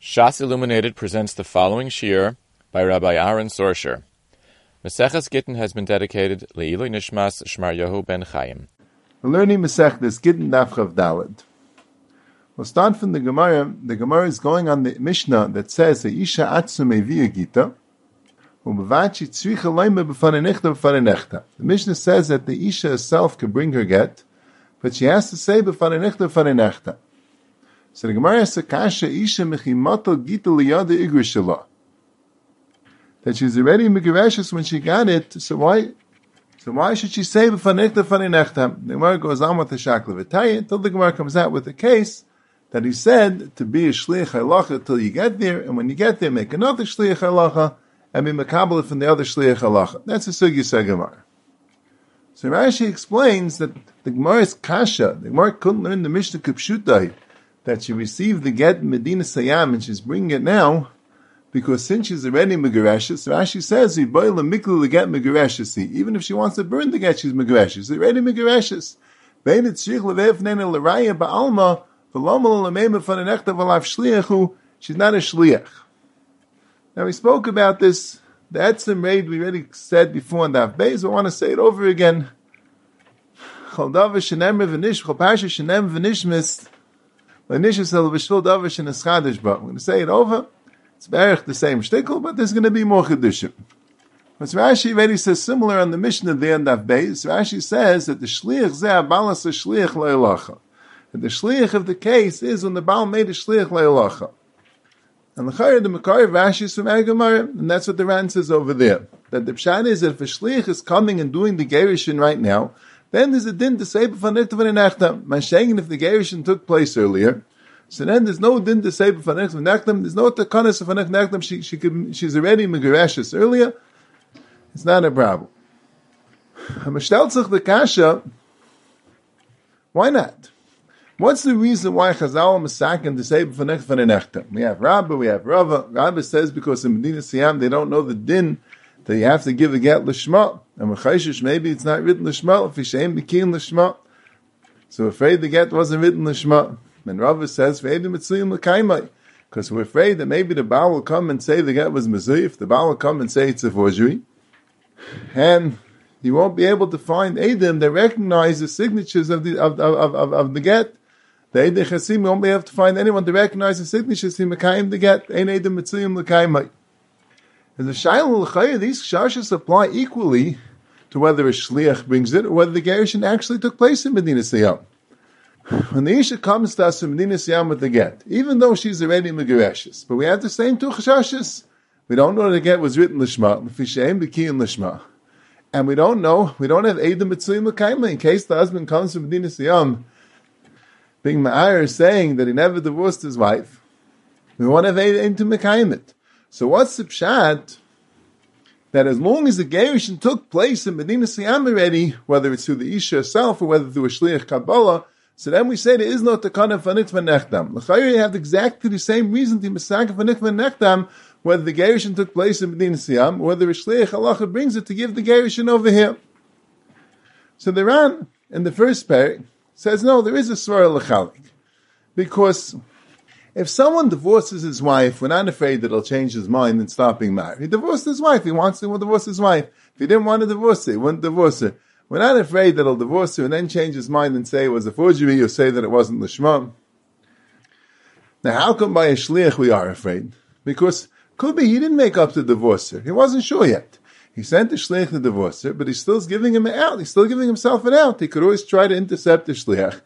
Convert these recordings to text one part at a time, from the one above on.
Shas Illuminated presents the following shiur by Rabbi Aaron Sorscher. Maseches Gittin has been dedicated Le'ilui Nishmas Shmar Yehu Ben Chaim. We're learning Masechtas Gittin Dafchav Dalet. We'll start from the Gemara. The Gemara is going on the Mishnah that says Isha Atsu Mevia Gita. The Mishnah says that the Isha herself can bring her get, but she has to say B'fanenechta B'fanenechta. So the Gemara says, Kasha Isha Mechimato Gita Liyada Igrishala. That she's already Megirashis when she got it, so why so why should she say b'fanechta faninechta? The Gemara goes on with the shakla v'tayit until the Gemara comes out with the case that he said to be a shliach halacha until you get there, and when you get there, make another shliach halacha and be makabel from the other shliach halacha. That's a sugi Gemara. So Rashi explains that the Gemara's kasha, the Gemara couldn't learn the Mishnah Kupshutai, that she received the get Medina Sayam and she's bringing it now, because since she's already Megareshis, Rashi says, miklu get Megareshis. Even if she wants to burn the get, she's Megareshis. She's already Megareshis. Vein it shich levev nene l'raya ba'alma, v'lom l'meim v'fanenechta v'lav shliachu, she's not a shliach. Now we spoke about this, That's the Etzim raid we already said before in Daf Beis, I want to say it over again. Chol davar shenem v'nish, chol pasha shenem v'nishmis, We're going to say it over. It's very the same shtickle, but there's going to be more chedushim. But Rashi already says similar on the Mishnah at the end of Beis. Rashi says that the shliach zeh balas a shliach le'elacha. That the shliach of the case is when the Baal made a shliach le'elacha. And the Chayr, the Makar of Rashi is from Agamar, and that's what the Ran says over there. That the Pshat is that if a Shlich is coming and doing the Gerishin right now, then there's a din to say Nechtam. Mashayim, if the Gerishin took place earlier, so then there's no din to say there's no takanis of Nechtam, she, she could, she's already Megareshis earlier, it's not a problem. the Kasha, why not? What's the reason why Chazal Masakin for next nechta? We have Rabba, we have Rava. Rabba says because in Medina Siam they don't know the din that you have to give a get l'shma. And Mechayshish, maybe it's not written l'shma, if Yishaim became l'shma. So afraid the get wasn't written l'shma. And Rava says. Because we're afraid that maybe the Baal will come and say the get was Mezuyif, the Baal will come and say it's a forgery. And you won't be able to find Adam that recognize the signatures of the, of, of, of, of the get the Eidei Chasim, won't be able to find anyone to recognize the signatures in Mekayim the get Ein Eidem Mitzuyim L'Kayim As a Shail L'Chayim, these Shashas apply equally to whether a Shliach brings it or whether the Gerushin actually took place in Medina Siyam. When the Isha comes to us in Medina Siyam with the get, even though she's already Megareshes, but we have the same two Chashashas. We don't know the get was written Lishma, B'Kiyim Lishma. And Lishmah. And we don't know, we don't have Eidem Mitzuyim L'Kayim in case the husband comes from Medina Siyam being Ma'ar saying that he never divorced his wife, we want to have into Mekayimit. So what's the pshat? That as long as the Gerushin took place in Medina Siyam already, whether it's through the Isha herself or whether through a Shliach Kabbalah, so then we say there is no takana nitva nechdam. L'chayr you have exactly the same reason to misaka for nitva nechdam, whether the Gerushin took place in Medina Siyam, or whether a Shliach Halacha brings it to give the Gerushin over here. So the Ran, in the first parak, says no, there is a svara lechalik. Because if someone divorces his wife, we're not afraid that he'll change his mind and stop being married. He divorced his wife, he wants to divorce his wife. If he didn't want to divorce her, he wouldn't divorce her. We're not afraid that he'll divorce her and then change his mind and say it was a forgery or say that it wasn't Lishma. Now how come by a shliach we are afraid? Because could be he didn't make up the divorce her. He wasn't sure yet. He sent the shliach to divorce her, but he's still giving him an out. He's still giving himself an out. He could always try to intercept the shliach.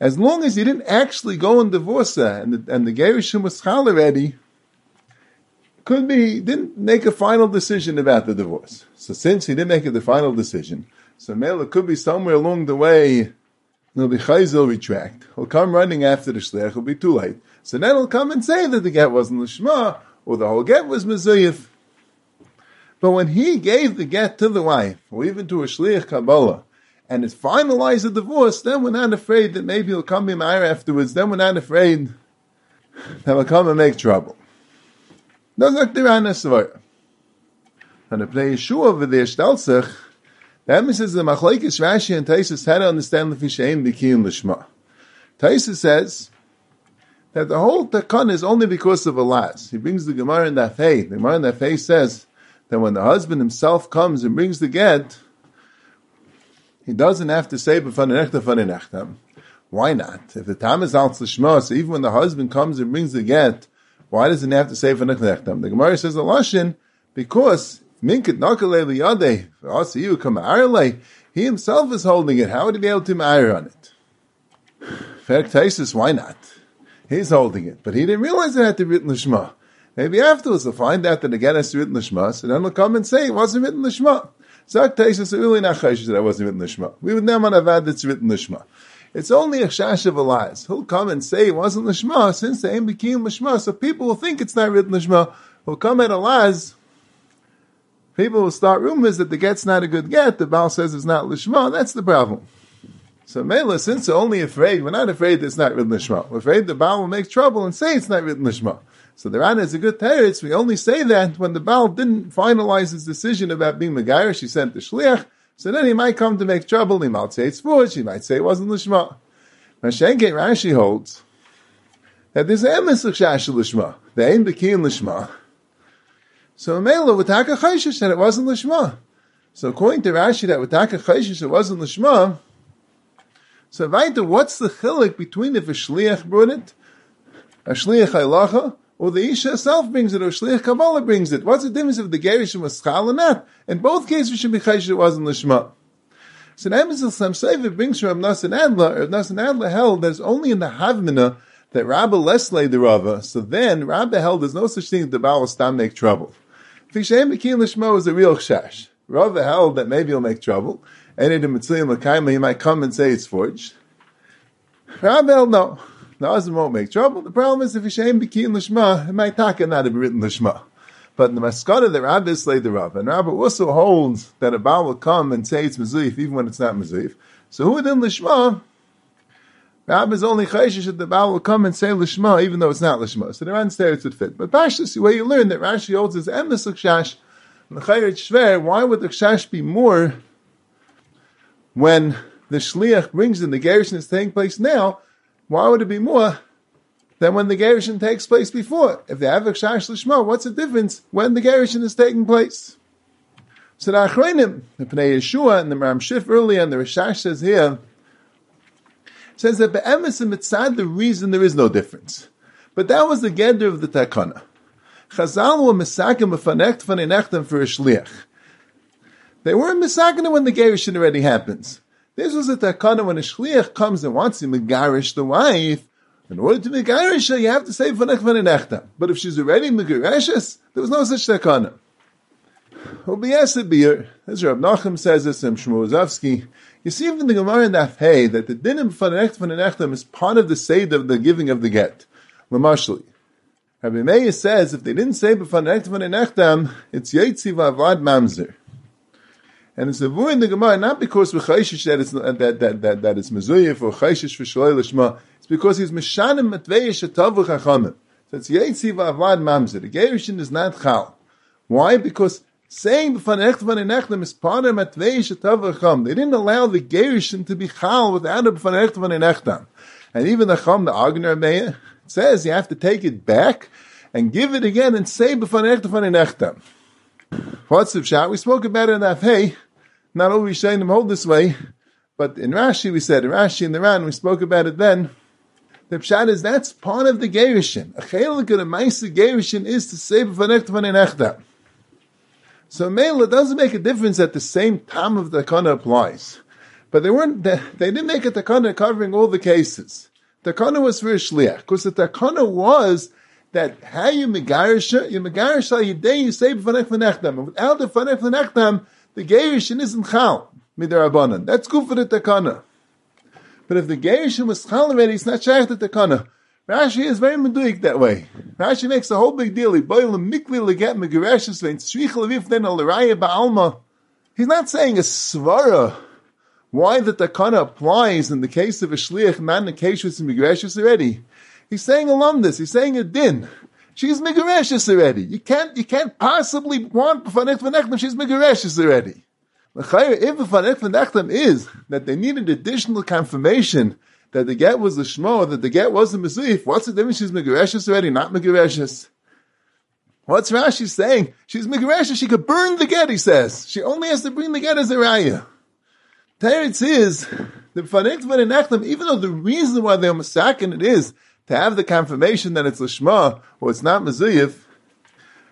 As long as he didn't actually go and divorce her, and the, and the Gerishim was already, could be didn't make a final decision about the divorce. So since he didn't make it the final decision, so Mela could be somewhere along the way, he'll be chayzel retract. He'll come running after the shliach. It'll be too late. So then he'll come and say that the get wasn't lishma, or the whole get was mezuyif. But when he gave the get to the wife, or even to a shliach Kabbalah, and it finalized the divorce, then we're not afraid that maybe he'll come in afterwards. Then we're not afraid that he'll come and make trouble. That's like the. And the Pnei Yeshua over there, Stelzach, the emphasis the Machlaikis Rashi and Taisus had to understand the Fishaim Bikiyim Lishma. Taisus says that the whole takan is only because of a las. He brings the Gemara in that The Gemara in that says that when the husband himself comes and brings the get, he doesn't have to say b'fanenechta Why not? If the time is al so even when the husband comes and brings the get, why doesn't he have to say b'fanenechta? The Gemara says the lashon because minkit nakale liyade you come he himself is holding it. How would he be able to ma'ir on it? Fact why not? He's holding it, but he didn't realize it had to be written l'shma. Maybe afterwards he'll find out that the again it's written l'shma, so then he'll come and say it wasn't written l'shma. Zak really not chayshish that it wasn't written l'shma. We would never have had it's written l'shma. It's only a shash of. He'll come and say it wasn't l'shma since the aim became l'shma, so people will think it's not written l'shma. He'll come at a. People will start rumors that the get's not a good get. The Baal says it's not l'shma. That's the problem. So Mela, since we're only afraid, we're not afraid that it's not written Lishma. We're afraid the Baal will make trouble and say it's not written Lishma. So the Rana is a good teretz. We only say that when the Baal didn't finalize his decision about being Megayer, she sent the Shliach. So then he might come to make trouble. He might say it's forged. He might say it wasn't Lishma. Mashenke Rashi holds that there's emes Shash Lishma. The Ein Bekin Lishma. So Mela, with Taka Chayshish said it wasn't Lishma. So according to Rashi, that with Taka Chayshish it wasn't Lishma, so weiter, what's the chilik between if a shliach brought it, a shliach halacha, or the isha herself brings it, or shliach kabbalah brings it? What's the difference if the gerishim was schal or not? In both cases, we should be chayish it wasn't lishma. So the Emes Sam Sefer brings from Nasan Adler, Nasan Adler held there's only in the Havmina that Rabbi Leslie the Rava. So then Rabbi held there's no such thing that the Baal stop make trouble. Fishem Bekin Lishma is a real chash. Rabbi held that maybe he'll make trouble. Any the Mitzvah he might come and say it's forged. Rabel, no. The husband won't make trouble. The problem is if Hashem Bikin Lishma, it might not not have written Lishma. But in the Maskana, the Rabbi slayed the Rav. And Rabbi also holds that a Baal will come and say it's Mezuyif, even when it's not Mezuyif. So who within Lishma, Rabbi is only Chayshish that the Baal will come and say Lishma, even though it's not Lishma. So the Ran stares would fit. But Pashtus, the way you learn that Rashi holds is the Chayrit Shver, why would the be more when the shliach brings in the gerushin is taking place now, why would it be more than when the gerushin takes place before? If they have a shash lishma, what's the difference when the gerushin is taking place? So the Achronim, the Pnei Yeshua and the Ram Shif earlier, and the Rishash says here, says that be'emes and mitzad, the reason there is no difference. But that was the gender of the takana. Chazal were misakim v'fanekt v'nenechtem for a shliach. They weren't misakim when the gerushin already happens. This was a takana when a shliach comes and wants to megarish the wife. In order to megarish her, you have to say v'nech v'nechta. But if she's already megareshes, there was no such takana. Obiyasabir, as Rav Nachum says this in Shmozavsky, you see from the Gemara in that hey that the dinim v'nech v'nechta is part of the seder of the giving of the get. Lamashli. Rabbi Meir says if they didn't say b'fanech v'nechtam, it's yetzi v'avad mamzer. And it's vu in the Gemara not because we're chayshish that it's that that that that it's mezuyif or chayshish for shalei lishma. It's because he's mishanim matveish atavu chachamim. So it's yetzi v'avad mamzer. The gerushin is not chal. Why? Because saying b'fanech v'nenechtem is part of matveish atavu chacham. They didn't allow the gerushin to be chal without a b'fanech v'nenechtem. And even the chum, the Agner Meir, says you have to take it back and give it again and say b'fanech v'nenechtem. What's the shot? We spoke about it in hey. Not saying them hold this way, but in Rashi we said, in Rashi and the Ran, we spoke about it then. The pshat is that's part of the gerushin. A chelik of the ma'isa gerushin is to say b'fanech So Mela doesn't make a difference at the same time of the takana applies. But they weren't, they, didn't make a takana covering all the cases. The takana was for a shliach, because the takana was that how you megarisha, you megarisha yidei, you say b'fanech v'nechtam. And without the b'fanech v'nechtam, the gerishin isn't chal midarabanan. That's good for the takana. But if the gerishin was chal already, it's not shaykh the takana. Rashi is very meduik that way. Rashi makes a whole big deal. He boil mikli leget megareshus vein tzrich levif then al ba'alma. He's not saying a svara. Why the takana applies in the case of a shliach man in keshus and migreshus already. He's saying a lumdus. He's saying a din. She's Megareshes already. You can't, you can't possibly want B'fanech V'nechtem, she's Megareshes already. If B'fanech V'nechtem is that they needed additional confirmation that the get was the shmo, that the get wasn't Mizuyif, what's the difference? She's Megareshes already, not Megareshes. What's Rashi saying? She's Megareshes, she could burn the get, he says. She only has to bring the get as a raya. Teretz is, the Fanekt Vanenachlam, even though the reason why they're masakin it is to have the confirmation that it's Lishma, or it's not Mizuyif,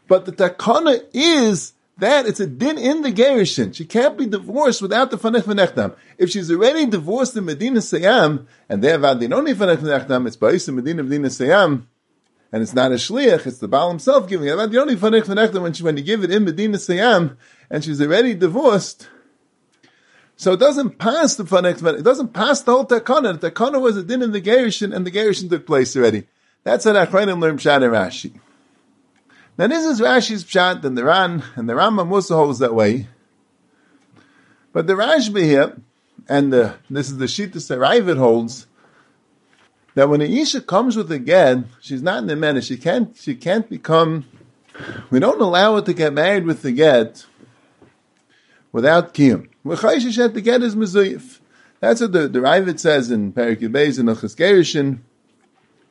but the takana is that it's a din in the Gerishin. She can't be divorced without the Fanech V'nechdam. If she's already divorced in Medina Sayam, and they have Adinoni Fanech V'nechdam, it's Ba'is in Medina Medina Sayam, and it's not a shliach, it's the Baal himself giving it. Adinoni Fanech V'nechdam, when, she, when you give it in Medina Sayam, and she's already divorced, so it doesn't pass the Fanech It doesn't pass the whole Takana. The Takana was a din in the Gerishin, and the Gerishin took place already. That's how Achronim learned Pshat and Rashi. Now this is Rashi's pshat, and the Ran and the Rambam also holds that way. But the Rashba here, and the, this is the Shita Sarayvit holds, that when an Isha comes with a get, she's not in the menace. She can't. She can't become. We don't allow her to get married with the get without kiyum. We're the get is mezuyif. That's what the, the Ravid says in Perik Yubez and Ilchas Gerishin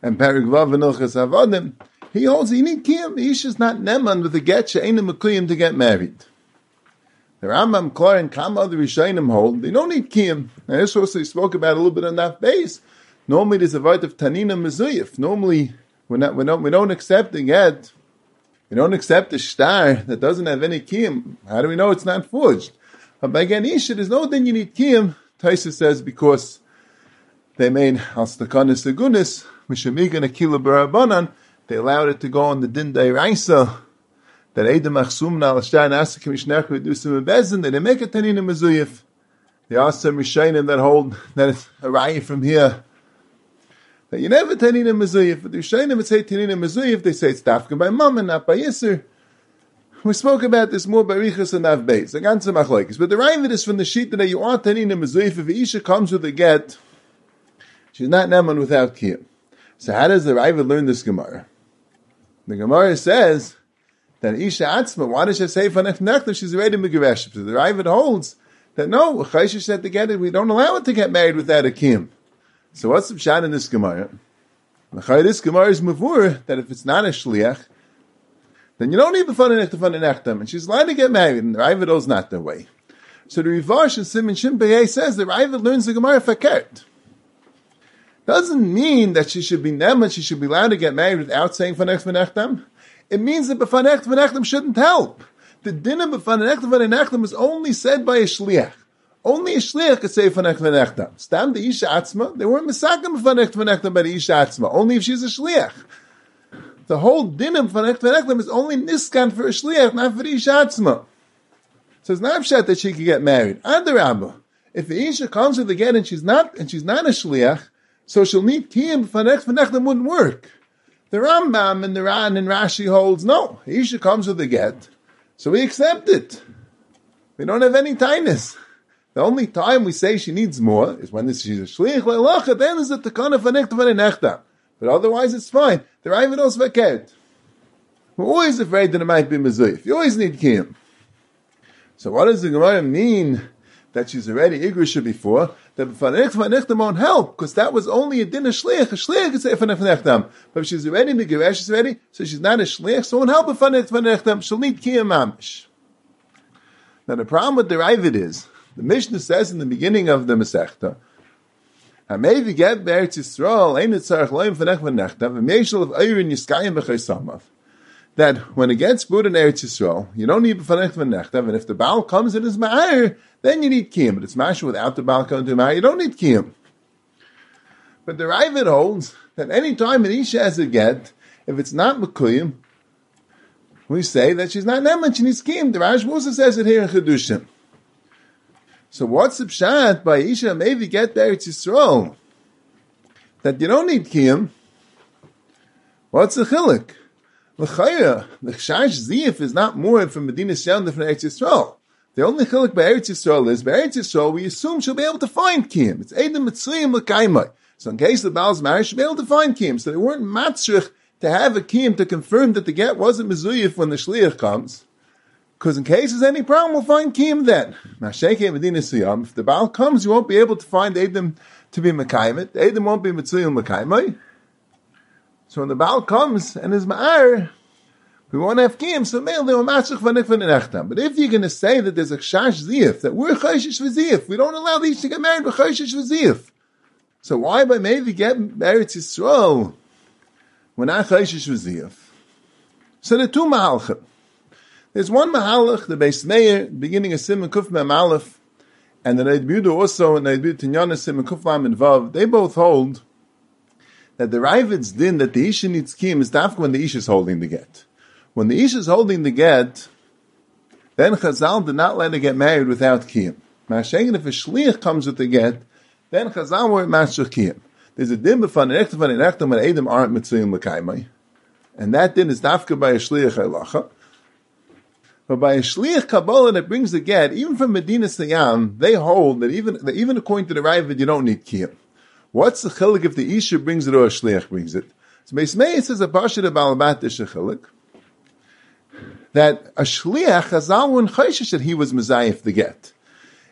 and Perik Vav and Ilchas Avodim. He holds you need kiyum. The ish is not neman with the get she'ain't a to get married. The Rambam, Klar, and Kama, the Rishayim hold, they don't need kiyum. And this also spoke about a little bit on that base. Normally there's a vote of tanina mezuyif. Normally, we're not, we don't, we don't accept the get. We don't accept a star that doesn't have any kiyum. How do we know it's not forged? But by Ganisha, there's no thing you need kiyum. Taisa says because they made al stakanis segunis, mishamigan akila barabanan, they allowed it to go on the din Raisa, that Eidem Achsumna al Shtar Nasakim Ishnech Redusim Bezin, they didn't make a Tanina Mezuyif. There are some Rishayim that hold that it's a raya from here. That you never Tanina Mezuyif, but the would say Tanina Mezuyif, they say it's Dafka by Mom and not by Yisr. We spoke about this more by Riches and Av Beis, the ganze Machlokes. But the Raya is from the sheet that you are Tanina Mezuyif, if Isha comes with a get, she's not Neman without Kiyam. So how does the Raya learn this Gemara? The Gemara says that Isha Atzma, why does she say Fanech? She's already Megaresh. So the Ravid holds that no, Chaysha said together, we don't allow it to get married without a Kim. So what's the shot in this Gemara? This Gemara is Mavur, that if it's not a Shliach, then you don't need the Fanech to Fanech and she's allowed to get married, and the Ravid holds not that way. So the Rivash in Simon Shimpeye says that Ravid learns the Gemara Fakert doesn't mean that she should be neman, she should be allowed to get married without saying fanech v'nechtam. It means that b'fanech v'nechtam shouldn't help. The dinner b'fanech v'nechtam is only said by a shliach. Only a shliach could say fanech v'nechtam. Stam the isha atzma, they weren't misakim b'fanech v'nechtam by the isha atzma, only if she's a shliach. The whole dinner b'fanech v'nechtam is only niskan for a shliach, not for the isha atzma. So it's not upset that she could get married. Adarabba. If the isha comes with the get and she's not, and she's not a shliach, so she'll need kiyum fanech v'nechtem wouldn't work. The Rambam and the Ran and Rashi holds no. Isha comes with a get, so we accept it. We don't have any tightness. The only time we say she needs more is when she's a shliach le'alacha. Then is it the kind of fanech v'nechtem. But otherwise, it's fine. The Ravid also vaket. We're always afraid that it might be mezuyif. You always need kiyum. So what does the Gemara mean that she's already igrisha before? that Fanech Fanechtam won't help, because that was only a din of Shliach. A Shliach say Fanech Fanechtam. But if she's already Megiresh, she's ready, so she's not a Shliach, so won't help if Fanech Fanechtam. She'll need Kiyam Mamish. Now the problem with the Ravid is, the Mishnah says in the beginning of the Masechta, that when it gets good in Eretz Yisrael, you don't need B'fanech V'nechtav, and if the Baal comes in his Ma'ir, then you need Kiyam. But it's Masha without the Baal coming to Ma'ir, you don't need Kiyam. But the Ravid holds that any time an Isha has a get, if it's not Mekuyim, we say that she's not Neman, she needs Kiyam. The Rash Musa says it here in Chedushim. So what's the pshat by Isha maybe get there Yisrael? That you don't need Kiyam. What's the chilik? L'chayra, the Chash Ziyif is not more from Medina Shem than from Eretz Yisrael. The only chilik by Eretz Yisrael is, by Eretz Yisrael, we assume she'll be able to find Kiyim. It's Edom Mitzrayim L'kaimai. So in case the Baal's marriage, she'll be able to find Kiyim. So they weren't matzrich to have a Kiyim to confirm that the get wasn't Mizuyif when the Shliach comes. Because in case there's any problem, we'll find Kiyim then. If the Baal comes, you won't be able to find Edom to be Mekayim The Edom won't be Mitzuyim Mekayim So when the Baal comes and is Ma'ar, we won't have Kiyim, so v'nikvan in echtam. But if you're going to say that there's a chash ziyif, that we're chayshish v'ziyif, we don't allow these to get married with chayshish v'ziyif. So why by maybe get married to Yisrael? We're not chayshish v'ziyif. So the two mahalchim. There's one mahalach, the Beis Meir, beginning of Simon Kuf Mem Aleph, and the Neid also, and Neid Budu Tinyana Simon Kuf Mem and Vav, they both hold that the Ravid's din that the Isha needs kim is dafka when the Isha is holding the get. When the Isha is holding the get, then Chazal did not let her get married without kiyum. Mashengen, if a shliach comes with the get, then Chazal were master kiyum. There's a din b'fan an ekta an ekta when Adam aren't mitzvim l'kaimai. And that din is dafka by a shliach halacha. But by a shliach kabbalah that brings the get, even from Medina Sayyam, they hold that even, that even according to the Ravid, you don't need kiyum. What's the chilik if the Isha brings it or a shliach brings it? So Beis Meir says a pasha of Balabat is a chilik that a shliach Chazal wouldn't chayshish that he was mezayif the get.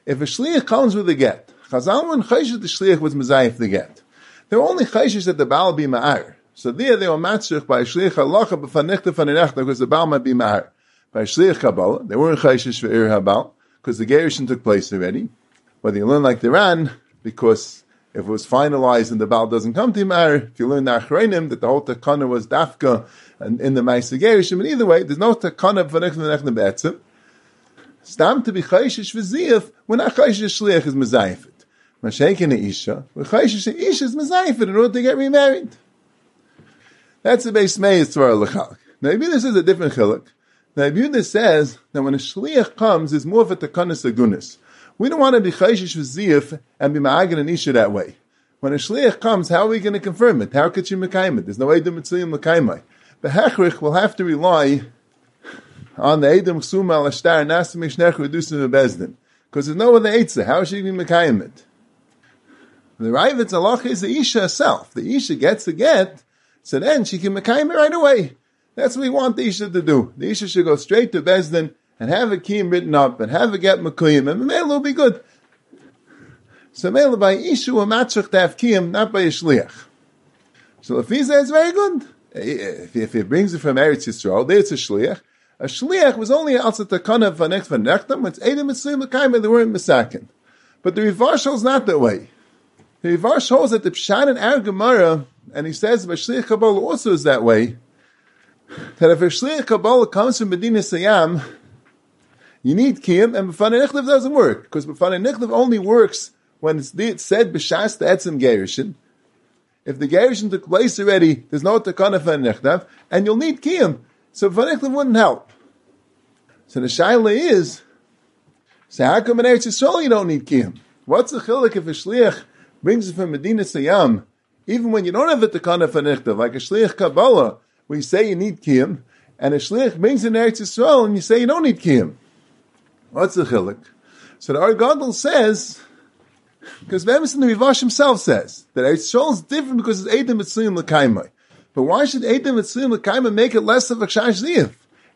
If a shliach comes with a get, Chazal wouldn't chayshish the shliach was mezayif the get. They're only chayshish that the Baal be ma'ar. So there they were matzrich by a shliach halacha b'fanichta fanirechta because the Baal might be ma'ar. By shliach kabbalah, they weren't chayshish for ir habal because the gerushin took place already. Whether you learn like the Ran, because if it was finalized and the Baal doesn't come to Mar, if you learn the Achreinim, that the whole Takana was Dafka and in the Maisa Gerishim, but either way, there's no Takana for Nechna Nechna Be'etzim. Stam to be Chayshish V'ziyaf, when not Chayshish Shliach is Mezayifit. Mashakin Isha, when Chayshish Isha is Mezayifit in order to get remarried. That's the base Meis to our Lechalik. Now, maybe this is a different chiluk. Now, Yehuda says that when a shliach comes, it's more of a takanas agunis. We don't want to be chayshish with and be ma'agan and isha that way. When a shliach comes, how are we going to confirm it? How could you mekayim it? There's no edim mitzvim mekayimai. The hechrich will have to rely on the edim chsum al ashtar nasim mishnech reducing the bezdin. Because there's no other eitzah. How is she going to mekayim it? The Ravid's Allah is the Isha herself. The Isha gets the get, so then she can mekayim it right away. That's what we want the Isha to do. The Isha should go straight to Bezdin and have a kiyim written up and have a get makuyim and the will be good. So mele by ishu a matzach to have kiyim, not by a shliach. So he says very good, if, if he brings it from Eretz Yisrael, there's a shliach. A shliach was only outside the kana of next v'nechtam, it's edim mitzvim l'kaim, they weren't misakin. But the Rivar is not that way. The Rivar shows that the Pshan and Ar Gemara, and he says, but Shliach Kabbalah also is that way, that if a Shliach Kabbalah comes from Medina Sayyam, you need kiyum, and b'fanei nichlev doesn't work because b'fanei nichlev only works when it's said b'shas the etzim gerushin. If the gerushin took place already, there's no takana for nichlev, and you'll need kiyum. So b'fanei nichlev wouldn't help. So the shaila is, so how come in Eretz Yisrael you don't need kiyum? What's the chilik if a shliach brings it from Medina Sayyam, even when you don't have the takana for nichlev, like a shliach Kabbalah, where you say you need kiyum, and a shliach brings in Eretz Yisrael and you say you don't need kiyum. What's the chilik? So the Argadol says, because in the Rivash himself says that Eretz Yisrael is different because it's Edom Mitzrayim L'kaimai. But why should Edom Mitzrayim L'kaimai make it less of a Chash Ziyif?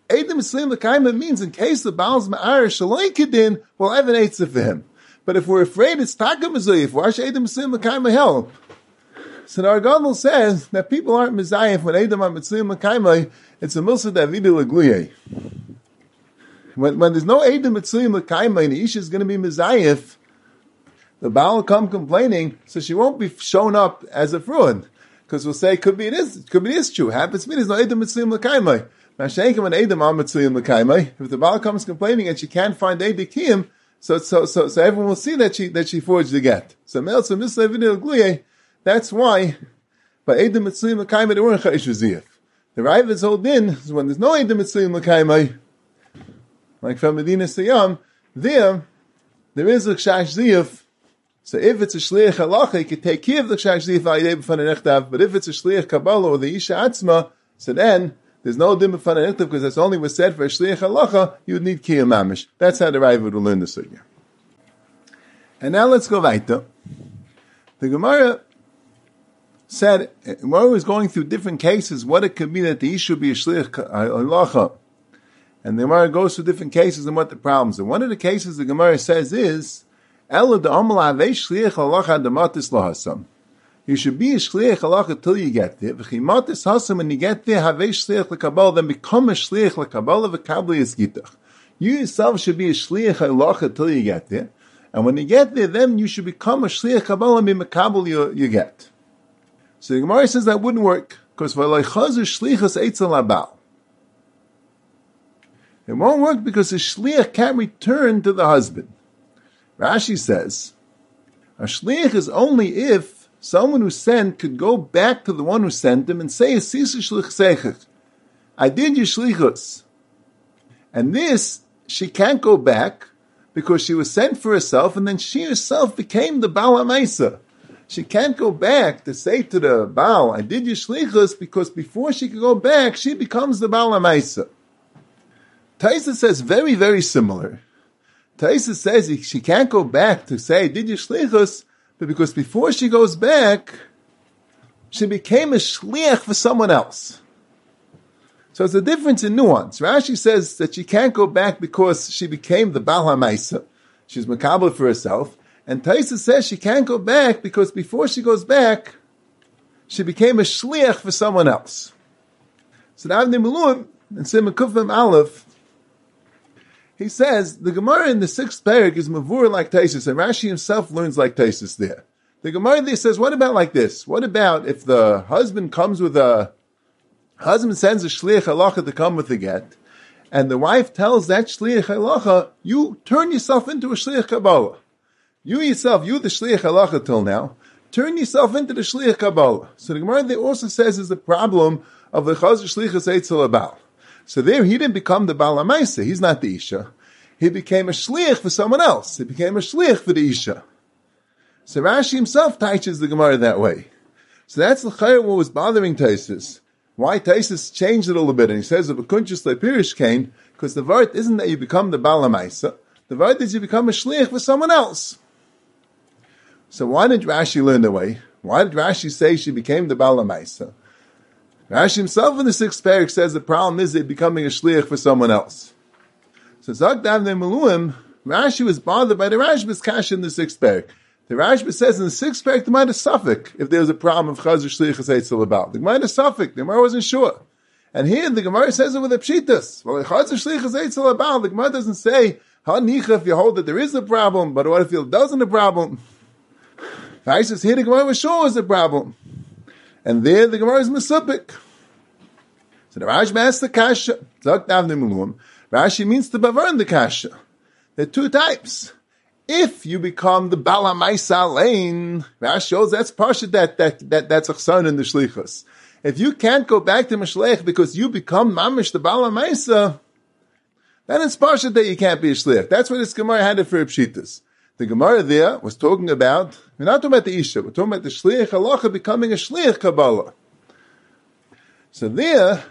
Edom Mitzrayim L'kaimai means in case the Baal's Ma'ar Shaloi Kedin, we'll have an Eitzah for him. But if we're afraid it's Taka Mizayif, why should Edom Mitzrayim L'kaimai help? So the Argadol says that people aren't Mizayif when Edom Mitzrayim L'kaimai, it's a Milsa Davidi L'gluyeh. When, when there's no Eidim Mitzuyim L'kaima and the Isha is going to be Mizayif, the Baal will come complaining, so she won't be shown up as a fraud. Because we'll say, could be it is, could be it is true. Happens to me, there's no Eidim Mitzuyim L'kaima. Mashenkim and Eidim are Mitzuyim L'kaima. If the Baal comes complaining and she can't find Eidim so, so, so, so everyone will see that she, that she forged the get. So Meltzer Mislev that's why, by Eidim Mitzuyim L'kaima, there weren't Chayish Cha'ish The Ravid's whole din is when there's no Eidim Mitzuyim L'kaima, like from Medina Sayyam, there, there is a Kshash Ziyaf. So if it's a Shliach Halacha, you can take care of the Ziyaf Ayidei B'fan Nechtav, but if it's a Shliach Kabbalah or the Isha Atzma, so then, there's no dim B'fan Nechtav because that's only was said for a Shliach Halacha, you would need Kiyam Mamish. That's how the Rav would learn the Sugya. And now let's go weiter. The Gemara said, when we was going through different cases, what it could be that the issue be a Shliach Halacha, and the Gemara goes through different cases and what the problems are. One of the cases the Gemara says is, Ella de shliach halacha damatis lahasam. You should be a shliach halacha till you get there. V'chimatis hasam, when you get there, havei shliach lekabal, then become a shliach lekabal v'kabli yizgitach. You yourself should be a shliach halacha till you get there. And when you get there, then you should become a shliach kabbalah makabel you, you get. So the Gemara says that wouldn't work because. It won't work because the shliach can't return to the husband. Rashi says, a shliach is only if someone who sent could go back to the one who sent him and say, I did your shlichus. And this, she can't go back because she was sent for herself and then she herself became the Baal HaMaisa. She can't go back to say to the Baal, I did your shlichus because before she could go back, she becomes the Baal HaMaisa. Taisa says very, very similar. Taisa says she can't go back to say, did you shlichus? But because before she goes back, she became a shliach for someone else. So it's a difference in nuance. Rashi says that she can't go back because she became the Baal HaMaisa. She's makabel for herself. And Taisa says she can't go back because before she goes back, she became a shliach for someone else. So the Malum, in Simon Kufim Aleph, he says the Gemara in the sixth parak is mavur like Taisus, and Rashi himself learns like Taisus there. The Gemara there says, what about like this? What about if the husband comes with a husband sends a shliach halacha to come with the get, and the wife tells that shliach halacha, you turn yourself into a shliach kabbalah. You yourself, you the shliach halacha till now, turn yourself into the shliach kabbalah. So the Gemara there also says is the problem of the chazar shlichas eitzel abal. So there he didn't become the Baal HaMaisa. He's not the Isha. He became a shliach for someone else. He became a shliach for the Isha. So Rashi himself teaches the Gemara that way. So that's the chayr what was bothering Taisus. Why Taisus changed it a little bit, and he says because the vart isn't that you become the Baal HaMaisa. The vart is you become a shliach for someone else. So why did Rashi learn the way? Why did Rashi say she became the Baal HaMaisa? Rashi himself in the sixth parak says the problem is it becoming a shliach for someone else. So Zagdav Meluim, Rashi was bothered by the Rashba's kash in the sixth parak. The Rashba says in the sixth parak the might suffix if there was a problem of chazar shliach eitzel about. The might suffix. The Gemara wasn't sure. And here the Gemara says it with a pshitas. Well, chazar shliach eitzel about. The Gemara doesn't say ha if you hold that there is a problem, but what if it doesn't a problem? Rashi here the Gemara was sure was a problem. And there the Gemara is Mesupik. So the Rashi asks the Kasha. Rashi means to bavar the Kasha. There are two types. If you become the Bala Maisa lane, Rashi shows that's Parsha that, that, that, that's a son in the Shlichus. If you can't go back to Mashlech because you become Mamish the Bala Maisa, then it's Parsha that you can't be a Shlich. That's what this Gemara had it for Pshitas. The Gemara there was talking about, we're not talking about the Isha, we're talking about the Shliach Halacha becoming a Shliach Kabbalah. So there,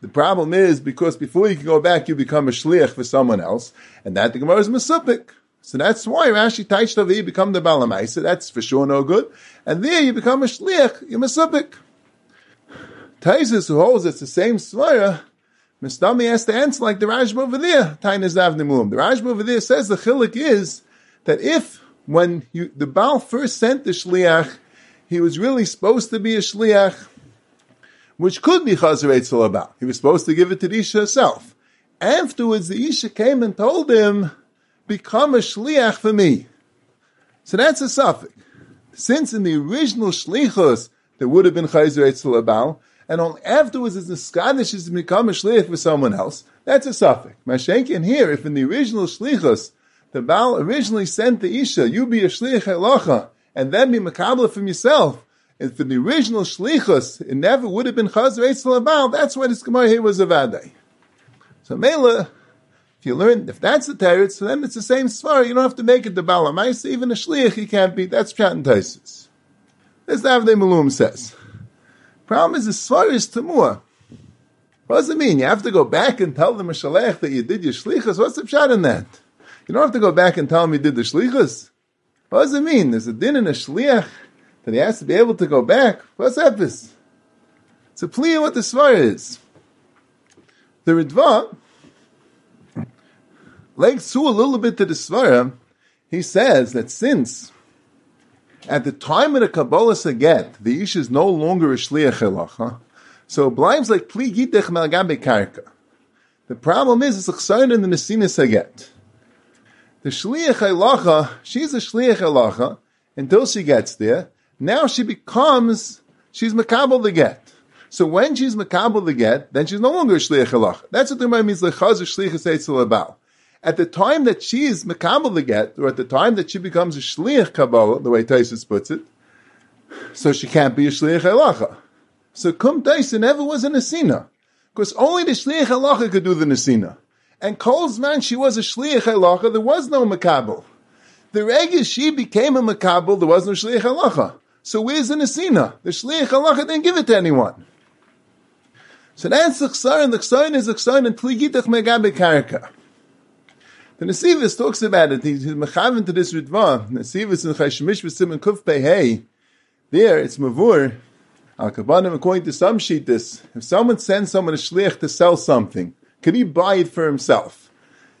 the problem is because before you can go back, you become a Shliach for someone else, and that the Gemara is Mesupik. So that's why Rashi Taishtav, you become the Balamai. So that's for sure no good. And there you become a Shliach, you're Mesupik. Taisus, who holds it's the same Svara, Mistami has to answer like the Rashba over there, Tainas Avnimum. The Rashba over there says the Chilik is that if when you, the Baal first sent the shliach, he was really supposed to be a shliach, which could be Chazar Eitzel about. He was supposed to give it to the Isha herself. Afterwards, the Isha came and told him, become a shliach for me. So that's a suffix. Since in the original shlichus, there would have been Chazar Eitzel about, and only afterwards is the Scottish has become a shliach for someone else, that's a suffix. Mashenkin here, if in the original shlichus, the Baal originally sent the Isha, you be a Shliach Elacha, and then be Makabla from yourself. And for the original Shlichus, it never would have been Chaz Eitzel Baal. That's why this Gemara here was a Vaday. So Mela, if you learn, if that's the Teretz, so then it's the same Svar. You don't have to make it the Baal HaMaisa. Even a Shliach, he can't be. That's Pshat and Taisis. This Avnei Miluim says. Problem is, the Svar is Tamua. What does it mean? You have to go back and tell the Mashalech that you did your Shlichus? What's the Pshat in that? You don't have to go back and tell him he did the shlichus. What does it mean? There's a din in a shliach that he has to be able to go back. What's that? It's a plea what the svar is. The Ritva legs to a little bit to the svara he says that since at the time of the Kabbalah Saget, the Ish is no longer a Shliach Elacha, so it blinds like Pli Gitech Melgabe Karka. The problem is, it's Chsayin in the Nesina Saget. The Shliach Elacha, she's a Shliach Elacha until she gets there. Now she becomes, she's Makabal the Get. So when she's Makabal the Get, then she's no longer a Shliach Elacha. That's what the Gemara means, Lechaz Shliach Eitzel Abal. At the time that she is Makabal the Get, or at the time that she becomes a Shliach Kabbalah, the way Taisus puts it, so she can't be a Shliach Elacha. So Kum Taisa never was a Nesina. Because only the Shliach Elacha could do the Nesina. And Kol's man, she was a Shliach Elacha, there was no Makabal. The Regis, she became a Makabal, there was no Shliach Elacha. So where's the Nesina? The Shliach Elacha didn't give it to anyone. So that's the Chsaron. The Chsaron is the Chsaron and Tligitach Megabe Karaka. The Nesivis talks about it. He's mechaven to this Ritva. Nesivis in Chashmish and Kuf Hey. There, it's Mavur. Al Kabbanim, according to some Shittis, if someone sends someone a shliach to sell something, could he buy it for himself?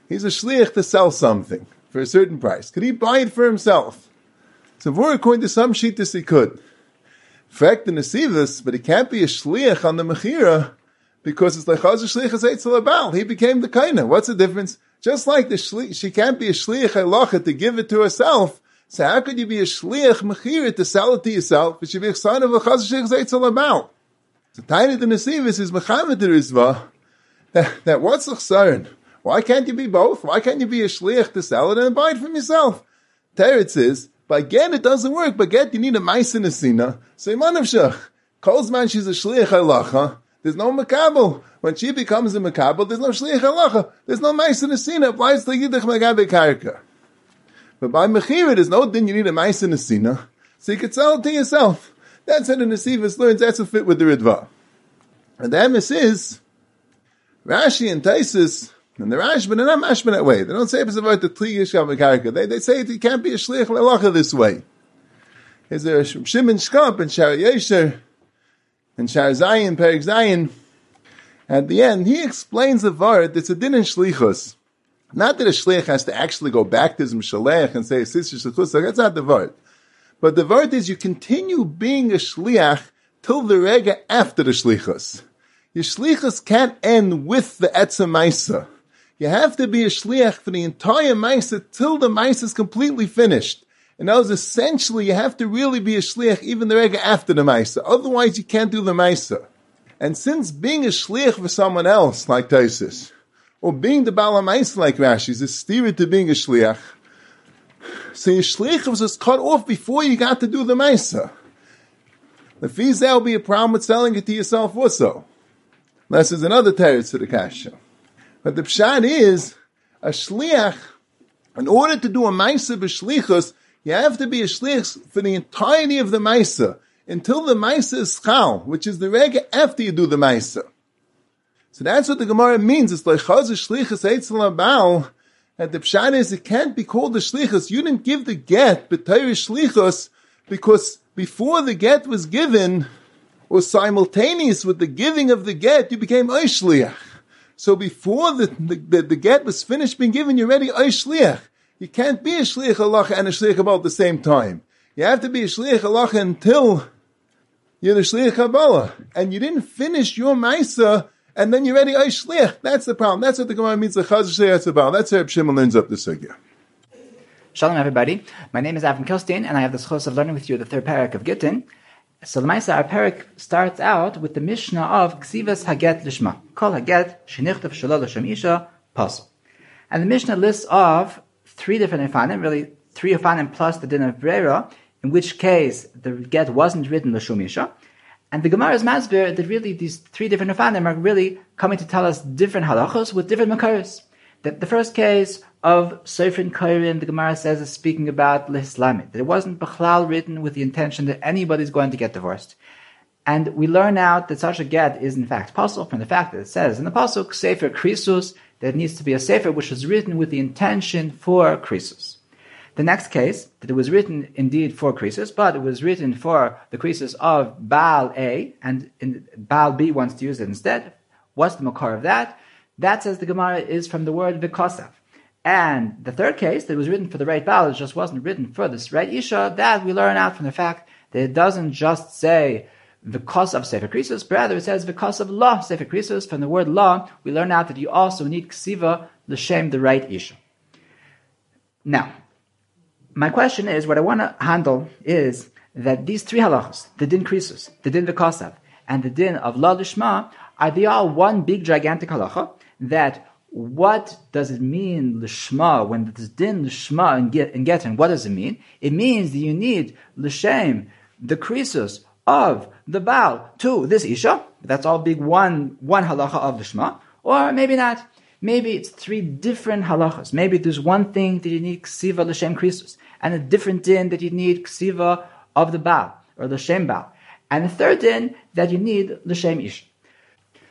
He's a shliach to sell something for a certain price. Could he buy it for himself? So, Mavur, according to some Shittis, he could. In fact, the Nesivis, but he can't be a shliach on the Mechira because it's like Shliach Eitzel He became the kaina. What's the difference? Just like the shli, she can't be a shliach halacha to give it to herself. So how could you be a shliach mechira to sell it to yourself? It should be a sign of a chazal sheikh about. So tiny the nesivis is mechamed rizva. That, what's the chsaron? Why can't you be both? Why can't you be a shliach to sell it and buy it from yourself? Teretz is, but again, it doesn't work. But get you need a ma'isa nesina. So imanav shach. Calls man she's a shliach halacha. There's no makabel. When she becomes a makabel, there's no shliach halacha. There's no ma'isa nesina. Why is the yidich magabe karka? But by mechira, there's no din you need a ma'isa nesina, so you can sell it to yourself. That's how the Nesivus learns. That's a fit with the Ritva. And the emes is Rashi and Taisus and they're not mashman that way. They don't say it's about the Tligish Kamakarica. They, they say it can't be a Shlich Lelacha this way. Is there a Shimon Shkop and Shar Yesher and Shar Zayin, Perik Zayin. At the end, he explains the Vart, that's a din in Shlichus. Not that a Shlich has to actually go back to Zim Shalech and say, Sister Shlichus, that's not the Vart. But the Vart is you continue being a Shliach till the Rega after the Shlichus. Your Shlichus can't end with the Etzem Maisa. You have to be a Shliach for the entire Maisa till the Maisa is completely finished. And that was essentially, you have to really be a shliach even the rega after the Maisa. Otherwise, you can't do the Maisa. And since being a shliach for someone else, like Taisis, or being the Bala Maisa like Rashi, is a steer to being a shliach, so your shliach was just cut off before you got to do the Maisa. The fees there will be a problem with selling it to yourself also. Unless there's another teretz to the kasha. But the pshat is, a shliach, in order to do a Maisa b'shlichus, you have to be a shlich for the entirety of the Maisa until the Maisa is chal, which is the rega after you do the Maisa. So that's what the Gemara means. It's like chaz shlichus eitzel abal. And the pshat is it can't be called a shlichus. You didn't give the get, but shlichus, because before the get was given, or simultaneous with the giving of the get, you became oishliach. So before the, the, the, get was finished being given, you're already oishliach. You can't be a shliach halacha and a shliach about the same time. You have to be a shliach halacha until you're the shliach kabbalah, and you didn't finish your ma'isa, and then you're ready a. That's the problem. That's what the Gemara means. The chazar about. That's how Shimon learns up the sugya. Shalom, everybody. My name is Avram Kilstein, and I have the schos of learning with you the third parak of Gittin. So, the our parak starts out with the Mishnah of Ksivas Haget Lishma. Kol Haget Shenichtav Shalol Hashem Isha Pasul. And the Mishnah lists of three different Ifanim, really three Ifanim plus the din of Brera, in which case the get wasn't written Lashumisha. And the Gemara is masbir that really these three different Ifanim are really coming to tell us different halachos with different makaris. That the first case of Seifrin Kairin, the Gemara says, is speaking about Lislamit, that it wasn't Bechlal written with the intention that anybody's going to get divorced. And we learn out that such a get is in fact possible from the fact that it says in the Pasuk, Sefer Krisus, that needs to be a sefer which was written with the intention for krisus. The next case, that it was written indeed for krisus, but it was written for the krisus of Baal A, and in, Baal B wants to use it instead. What's the makar of that? That says the Gemara is from the word vikosav. And the third case, that was written for the right Baal, it just wasn't written for this right Isha, that we learn out from the fact that it doesn't just say of Sefer Krisus, rather it says cause of law Sefer Krisus. From the word law, we learn out that you also need Ksiva, L'Shem, the right Isha. Now, my question is, what I want to handle is that these three halachas, the din krisus, the din v'kasav, and the din of la lishma, are they all one big gigantic halacha? That what does it mean lishma when there's din lishma and get and getin? What does it mean? It means that you need l'shem, the krisus of the Baal to this isha. That's all big one one halacha of lishma, or maybe not. Maybe it's three different halachas. Maybe there's one thing that you need ksiva l'shem krisus, and a different din that you need ksiva of the Baal, or l'shem Baal. And the third din that you need l'shem ish.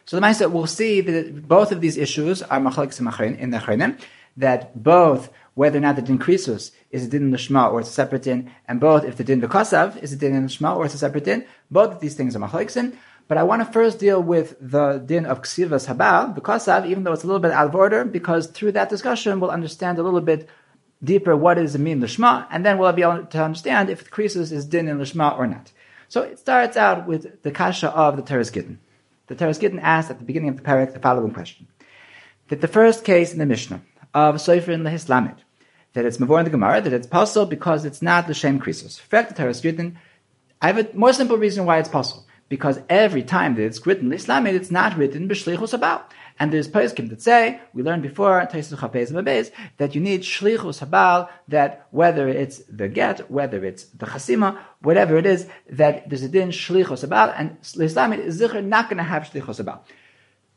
So the Maisa will see that both of these issues are machalek in the achrenim, that both whether or not the din krisus is a din shema or it's a separate din, and both if the din v'kasav is a din shema or it's a separate din, both of these things are machaleksin. But I want to first deal with the din of ksivas habal, v'kasav, even though it's a little bit out of order, because through that discussion we'll understand a little bit deeper what does it mean lishma, and then we'll be able to understand if the krisus is din in lishma or not. So it starts out with the kasha of the Teres Gittin. The Teres Gittin asked at the beginning of the parak the following question: that the first case in the Mishnah of Sofer in the Islamid, that it's Mavor in the Gemara, that it's possible because it's not the Shem Krisus. In fact, the Teres Gittin, I have a more simple reason why it's possible. Because every time that it's written the Islamid, it's not written B'Shlichus about. And there's poskim that say, we learned before, that you need shlichus habal, that whether it's the get, whether it's the chasima, whatever it is, that there's a din shlichus habal, and Islam is zikr not going to have shlichus habal.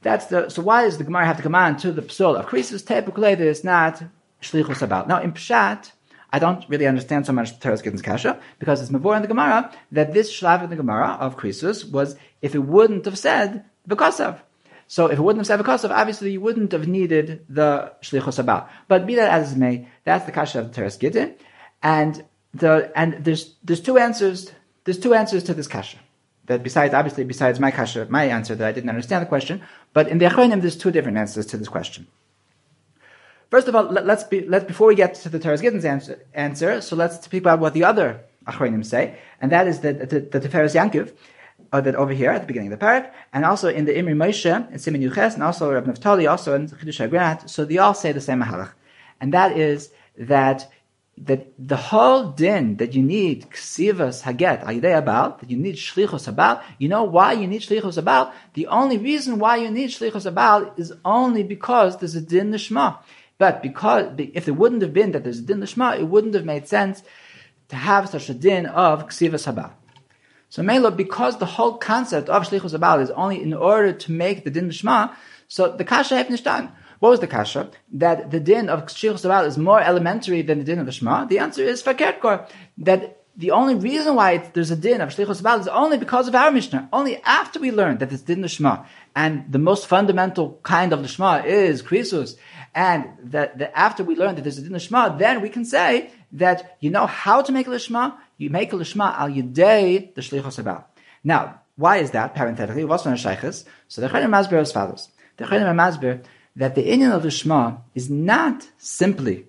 That's the, so why does the Gemara have to come on to the psul of krisus? Typically, that it's not shlichus habal. Now, in Pshat, I don't really understand so much Teres Gittin's Kasha, because it's Mavor in the Gemara, that this shlav in the Gemara of Krisus was, if it wouldn't have said, because of. So if it wouldn't have said V'kosav, obviously you wouldn't have needed the Shlichus Abal. But be that as it may, that's the Kasha of the Teres Gittin. And the, and there's, there's two answers, there's two answers to this Kasha. That besides, obviously, besides my Kasha, my answer that I didn't understand the question, but in the Achronim, there's two different answers to this question. First of all, let, us be, let before we get to the Teres Gittin's answer, answer, so let's speak about what the other Achronim say, and that is that the, the Tiferes Yankiv, uh, that over here at the beginning of the parak, and also in the Imri Moshe in Siman Yuches, and also Rab Naftali, also in Chidush Agranat. So they all say the same mahalach, and that is that that the whole din that you need ksivas haget ayidei about that you need shlichus about. You know why you need shlichus about? The only reason why you need shlichus about is only because there's a din lishma. But because if there wouldn't have been that there's a din lishma, it wouldn't have made sense to have such a din of ksivas habal. So Mela, because the whole concept of Shlichus Abal is only in order to make the din Shema, so the Kasha done. What was the Kasha? That the din of Shlichus Abal is more elementary than the din of Shema? The answer is Fakert That the only reason why there's a din of Shlichus Abal is only because of our Mishnah. Only after we learn that it's din of Shema, and the most fundamental kind of Shema is Krisus, and that, that after we learn that there's a din of Shema, then we can say that you know how to make a Lishma, you make a lishma al yidei the shlichos about. Now, why is that? Parenthetically, what's on shaykhis? So the Chayyim Masber as follows. The Chayyim Masber that the Indian of the is not simply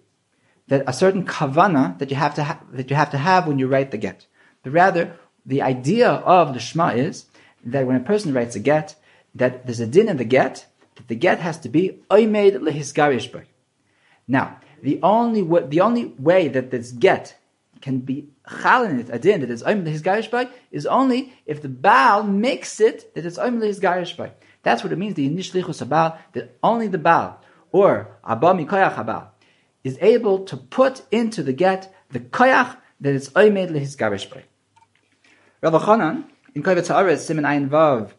that a certain kavana that you have to ha- that you have to have when you write the get, but rather the idea of the Shema is that when a person writes a get, that there's a din in the get that the get has to be oimed lehisgarish Now, the only way, the only way that this get can be chalin a din is oim his garish by is only if the Baal makes it that it's oim his garish by. That's what it means. The inishlichus Baal that only the Baal or abba mikoyach Baal is able to put into the get the koyach that is oimed his garish by. Rav Chanan in Kovetz He'aros Simen Ayin Vav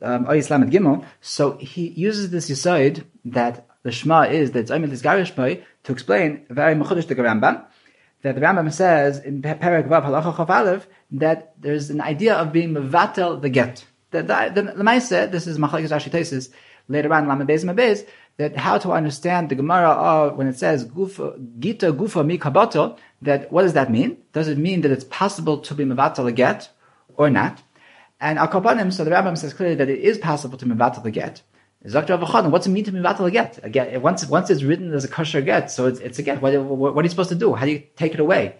um, Islam Gimel, so he uses this aside that the Shema is that it's oimed his garish by to explain very mechudish the Rambam that the Rambam says in Perek Vav Halacha Chav Aleph that there's an idea of being mevatel the get. That the, the, the this is Machlekes Rashi later on Lamed Beis Mabez that how to understand the Gemara of when it says Gufa, Gita Gufa Mi Kabato that what does that mean? Does it mean that it's possible to be mevatel the get or not? And Al Kapanim, so the Rambam says clearly that it is possible to mevatel the get. Zakta Avachanan, what's it mean to be a get? Once, once it's written as a kosher get, so it's, it's a get. What, what, what, are you supposed to do? How do you take it away?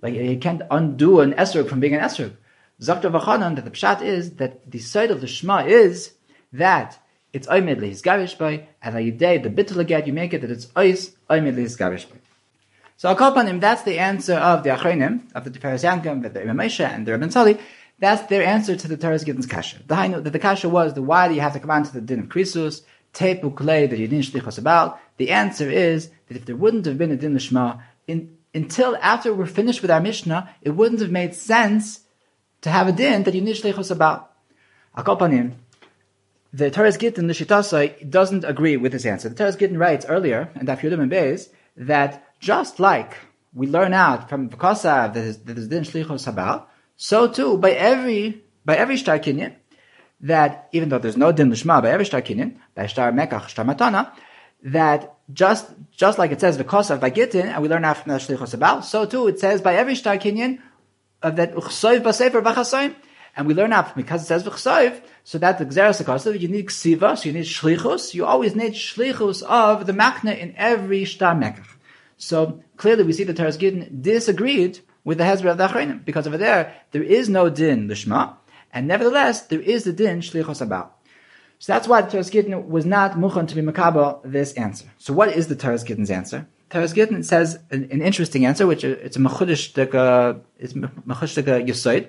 Like, you can't undo an esrog from being an esrog. Zakta Vachanan, that the pshat is that the side of the Shema is that it's Oymed Lehizgarish by, and Ayidei, the bittul get, you make it that it's Ois, Oymed Lehizgarish by. So I'll call upon him, that's the answer of the Achronim, of the Tiferes Yankim, the Imam and the Rabban Tzali, that's their answer to the Torah's Gittin's Kasha. The that the Kasha was the why do you have to come on to the din of Krisus, tape uklei that you didn't shlichos about. The answer is that if there wouldn't have been a din lishma, in, until after we're finished with our Mishnah, it wouldn't have made sense to have a din that you need shlichos about. Akopanim, the Torah's Gittin, the doesn't agree with this answer. The Torah's Gittin writes earlier, and Daf and Beis, that just like we learn out from V'kosav that there's din shlichos about, so too, by every by every shtar kinyan, that even though there's no din lishma by every shtar kinyan, by shtar mekach, shtar matana, that just just like it says v'kosav by gitin, and we learn from the shlichos about, so too it says by every shtar kinyan of that uchsoiv b'sefer v'chasoim, and we learn out because it says v'chsoiv, so that the gzeres kosav, you need ksiva, so you need shlichus, you always need shlichus of the makna in every shtar mekach. So clearly we see the Teres Gittin disagreed with the Hezbollah of the Achreinim, because over there, there is no din lishma, and nevertheless, there is the din shlichos about. So that's why the Teres Gittin was not muchan to be makabel this answer. So what is the Teres Gittin's answer? Teres Gittin says an, an, interesting answer, which it's a mechudish it's mechudish yisoid,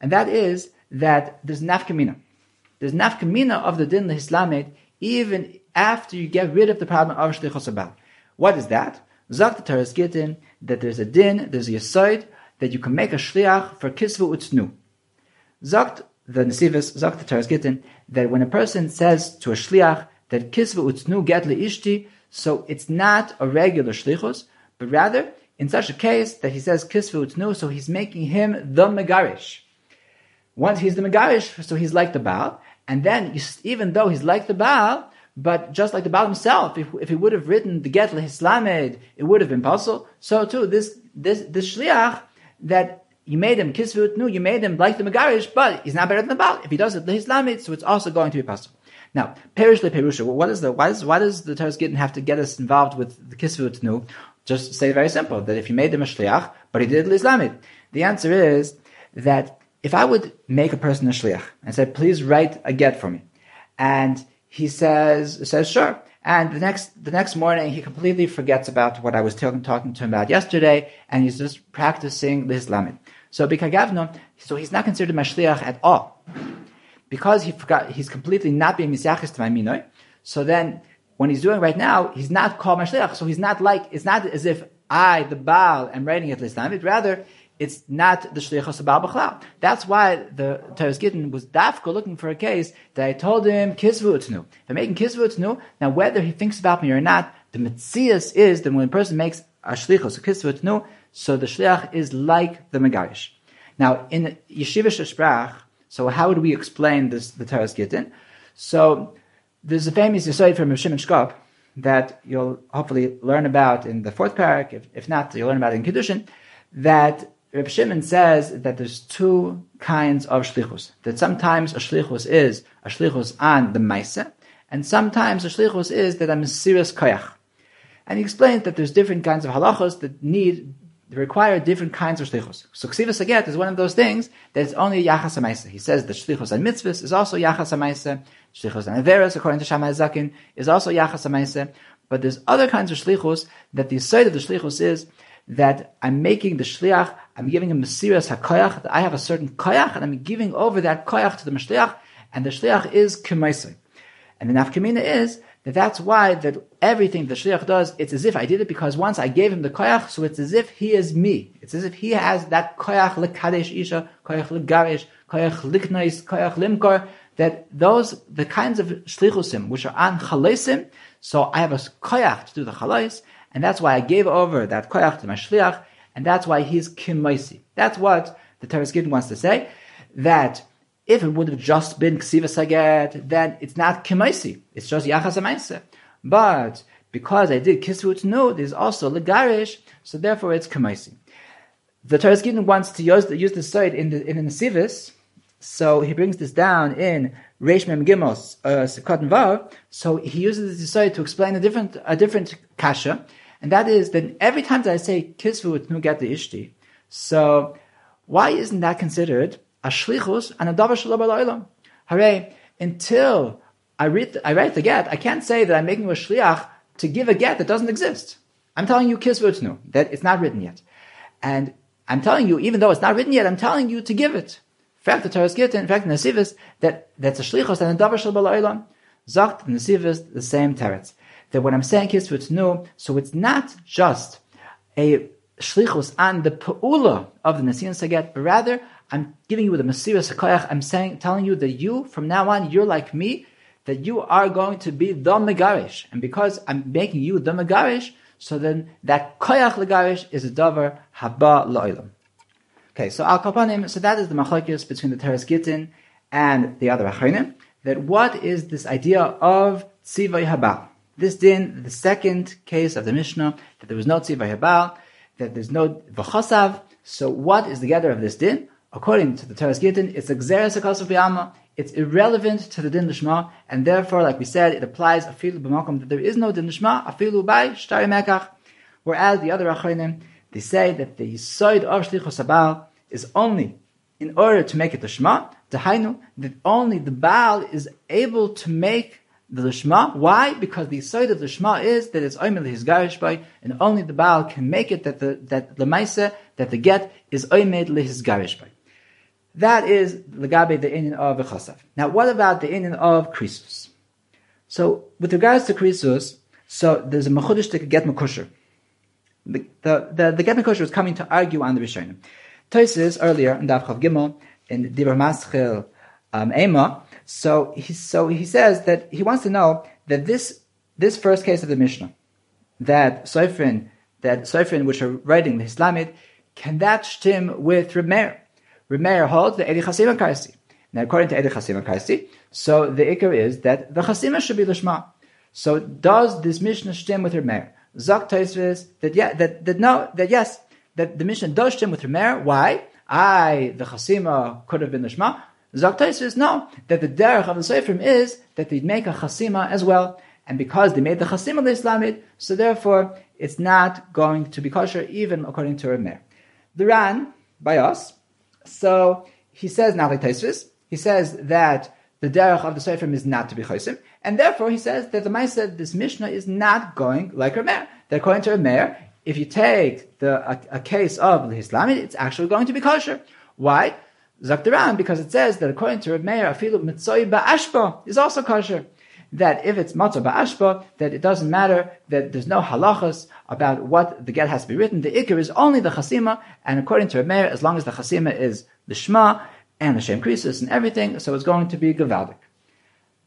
and that is that there's nafkamina. There's nafkamina of the din lehislamed even after you get rid of the problem of shlichos about. What is that? Zak the Teres Gittin that there's a din, there's a yisoid, that you can make a shliach for kisvu utznu. Zakt the Nesivus, Zakt the Teres Gittin, that when a person says to a shliach that kisvu utznu get ishti, so it's not a regular shlichus, but rather in such a case that he says kisvu utznu, so he's making him the megarish. Once he's the megarish, so he's like the Baal, and then even though he's like the Baal, but just like the Baal himself, if, if he would have written the get lehislamed, it would have been possible. So too, this this this shliach that you made him kisvut nu, you made him like the megarish, but he's not better than the Baal. If he does it lehislamed, so it's also going to be possible. Now, perish le perusha. What is the why does why does the Teres Gittin have to get us involved with the kisvut nu? Just say very simple that if you made him a shliach, but he did it the answer is that if I would make a person a shliach and say, please write a get for me, and he says says sure. And the next the next morning he completely forgets about what I was talking talking to him about yesterday, and he's just practicing the Islamic. So bikagavno, so he's not considered mashliach at all, because he forgot he's completely not being misyachis to my minoi. So then, when he's doing right now, he's not called mashliach. So he's not like it's not as if I, the Baal, am writing it Islamic. Rather, it's not the shlichus abal b'chlal. That's why the Teres Gittin was dafka looking for a case that I told him kisvu utnu. They're making kisvu utnu. Now whether he thinks about me or not, the mitzias is that when a person makes a shlichus, a kisvu utnu, so the shliach is like the megarish. Now in yeshiva sprach, so how would we explain this the Teres Gittin? So there's a famous yisoid from Shimon Shkop that you'll hopefully learn about in the fourth parak. If, if not, you'll learn about in Kiddushin. That Reb Shimon says that there's two kinds of shlichus. That sometimes a shlichus is a shlichus on the maisa, and sometimes a shlichus is that I'm a serious koyach. And he explains that there's different kinds of halachos that need require different kinds of shlichus. So ksivas aget is one of those things that is only yachas amaisa. He says that shlichus on mitzvahs is also yachas amaisa. Shlichus on averas, according to Shammai Zakin, is also yachas amaisa. But there's other kinds of shlichus that the side of the shlichus is that I'm making the shliach, I'm giving him Mesiras HaKoyach, that I have a certain koyach, and I'm giving over that koyach to the Mashliach, and the shliach is Kemaisai. And the nafkamina is that that's why that everything the shliach does, it's as if I did it because once I gave him the koyach, so it's as if he is me. It's as if he has that koyach lekadesh isha, koyach legarish, koyach liknais, koyach limkor, that those, the kinds of shlichusim, which are on chalesim, so I have a koyach to do the chalais, and that's why I gave over that koyach to my shliach, and that's why he's kimaisi. That's what the Teres Gittin wants to say, that if it would have just been ksiva saget, then it's not kimaisi. It's just yachas amaisa. But because I did kisvut no, there's also legarish, so therefore it's kimaisi. The Teres Gittin wants to use the, use the side in the in the Nesivis So he brings this down in Reish Mem Gimos, uh, Vav. So he uses this Yisod to explain a different, a different kasha. And that is that every time that I say kisvu nu get the ishti, so why isn't that considered a shlichus and a davar shalom Hooray! Until I read, I write the get, I can't say that I'm making a shliach to give a get that doesn't exist. I'm telling you kisvu that it's not written yet, and I'm telling you, even though it's not written yet, I'm telling you to give it. In fact, the Torah Gittin, in fact, the Nesivis, that that's a shlichus and a davar bala'ilam. Zakt Nesivis, the same teretz. That what I'm saying kisvu new, so it's not just a shlichus on the pe'ula of the Nesiyan Saget, but rather I'm giving you the Mesiris HaKoyach. I'm saying, telling you that you, from now on, you're like me, that you are going to be the Megarish. And because I'm making you the Megarish, so then that Koyach Legarish is a Dover Haba Lo'ilam. Okay, so Al Kapanim, so that is the machlokes between the Teres Gittin and the other Achronim, that what is this idea of Tzivay Habal? This din, the second case of the Mishnah, that there was no Tzivay Habal, that there's no V'chosav, so what is the gather of this din? According to the Teres Gittin, it's Xeris of B'yama, it's irrelevant to the din lishma, and therefore, like we said, it applies afilu b'makom that there is no din lishma, afilu by shtari mekach. Whereas the other achronim, they say that the yisoid of shlichus is only in order to make it lishma, hainu that only the baal is able to make the lishma. Why? Because the side of the shma is that it's oimel his garish and only the baal can make it that the that the maisa that the get is oimed his garish by. That is legabe the inin of v'chasav. Now, what about the inin of krisus? So, with regards to krisus, so there's a mechudish to get mekusher. The, the, the, the get mekusher is coming to argue on the Rishonim. Toises earlier in Dav Chav Gimel in Dibur Maschil um, Ema. So he so he says that he wants to know that this this first case of the Mishnah, that Soifrin that Soifrin which are writing the Islamid, can that stem with Remeir? Remeir holds the Edi Chasima Kaisi. Now, according to Edi Chasima Kaisi, so the ikar is that the Chasima should be Lishma. So does this Mishnah stem with Remeir? Zak Taisvis that yeah that that no that yes that the Mishnah does stem with Remeir. Why? I the Chasima could have been Lishma. Zak Taisvis no that the derech of the Seifrim is that they make a Chasima as well. And because they made the Chasim the Islamid, so therefore it's not going to be kosher even according to Remeir. The Ran, by us, so he says now like Taisvis, he says that the derech of the Seifrim is not to be chosim, and therefore he says that the Maisa, this Mishnah is not going like Rameir. That according to Rameir, if you take the a, a case of the Islamid, it's actually going to be kosher. Why? Zaktaran, because it says that according to Rameir, afilu mitzoi ba'ashba is also kosher. That if it's matzah ba'ashba, that it doesn't matter, that there's no halachas about what the get has to be written. The ikr is only the chasima, and according to Rameir, as long as the chasima is the shema and the shem krisis and everything, so it's going to be gavaldik.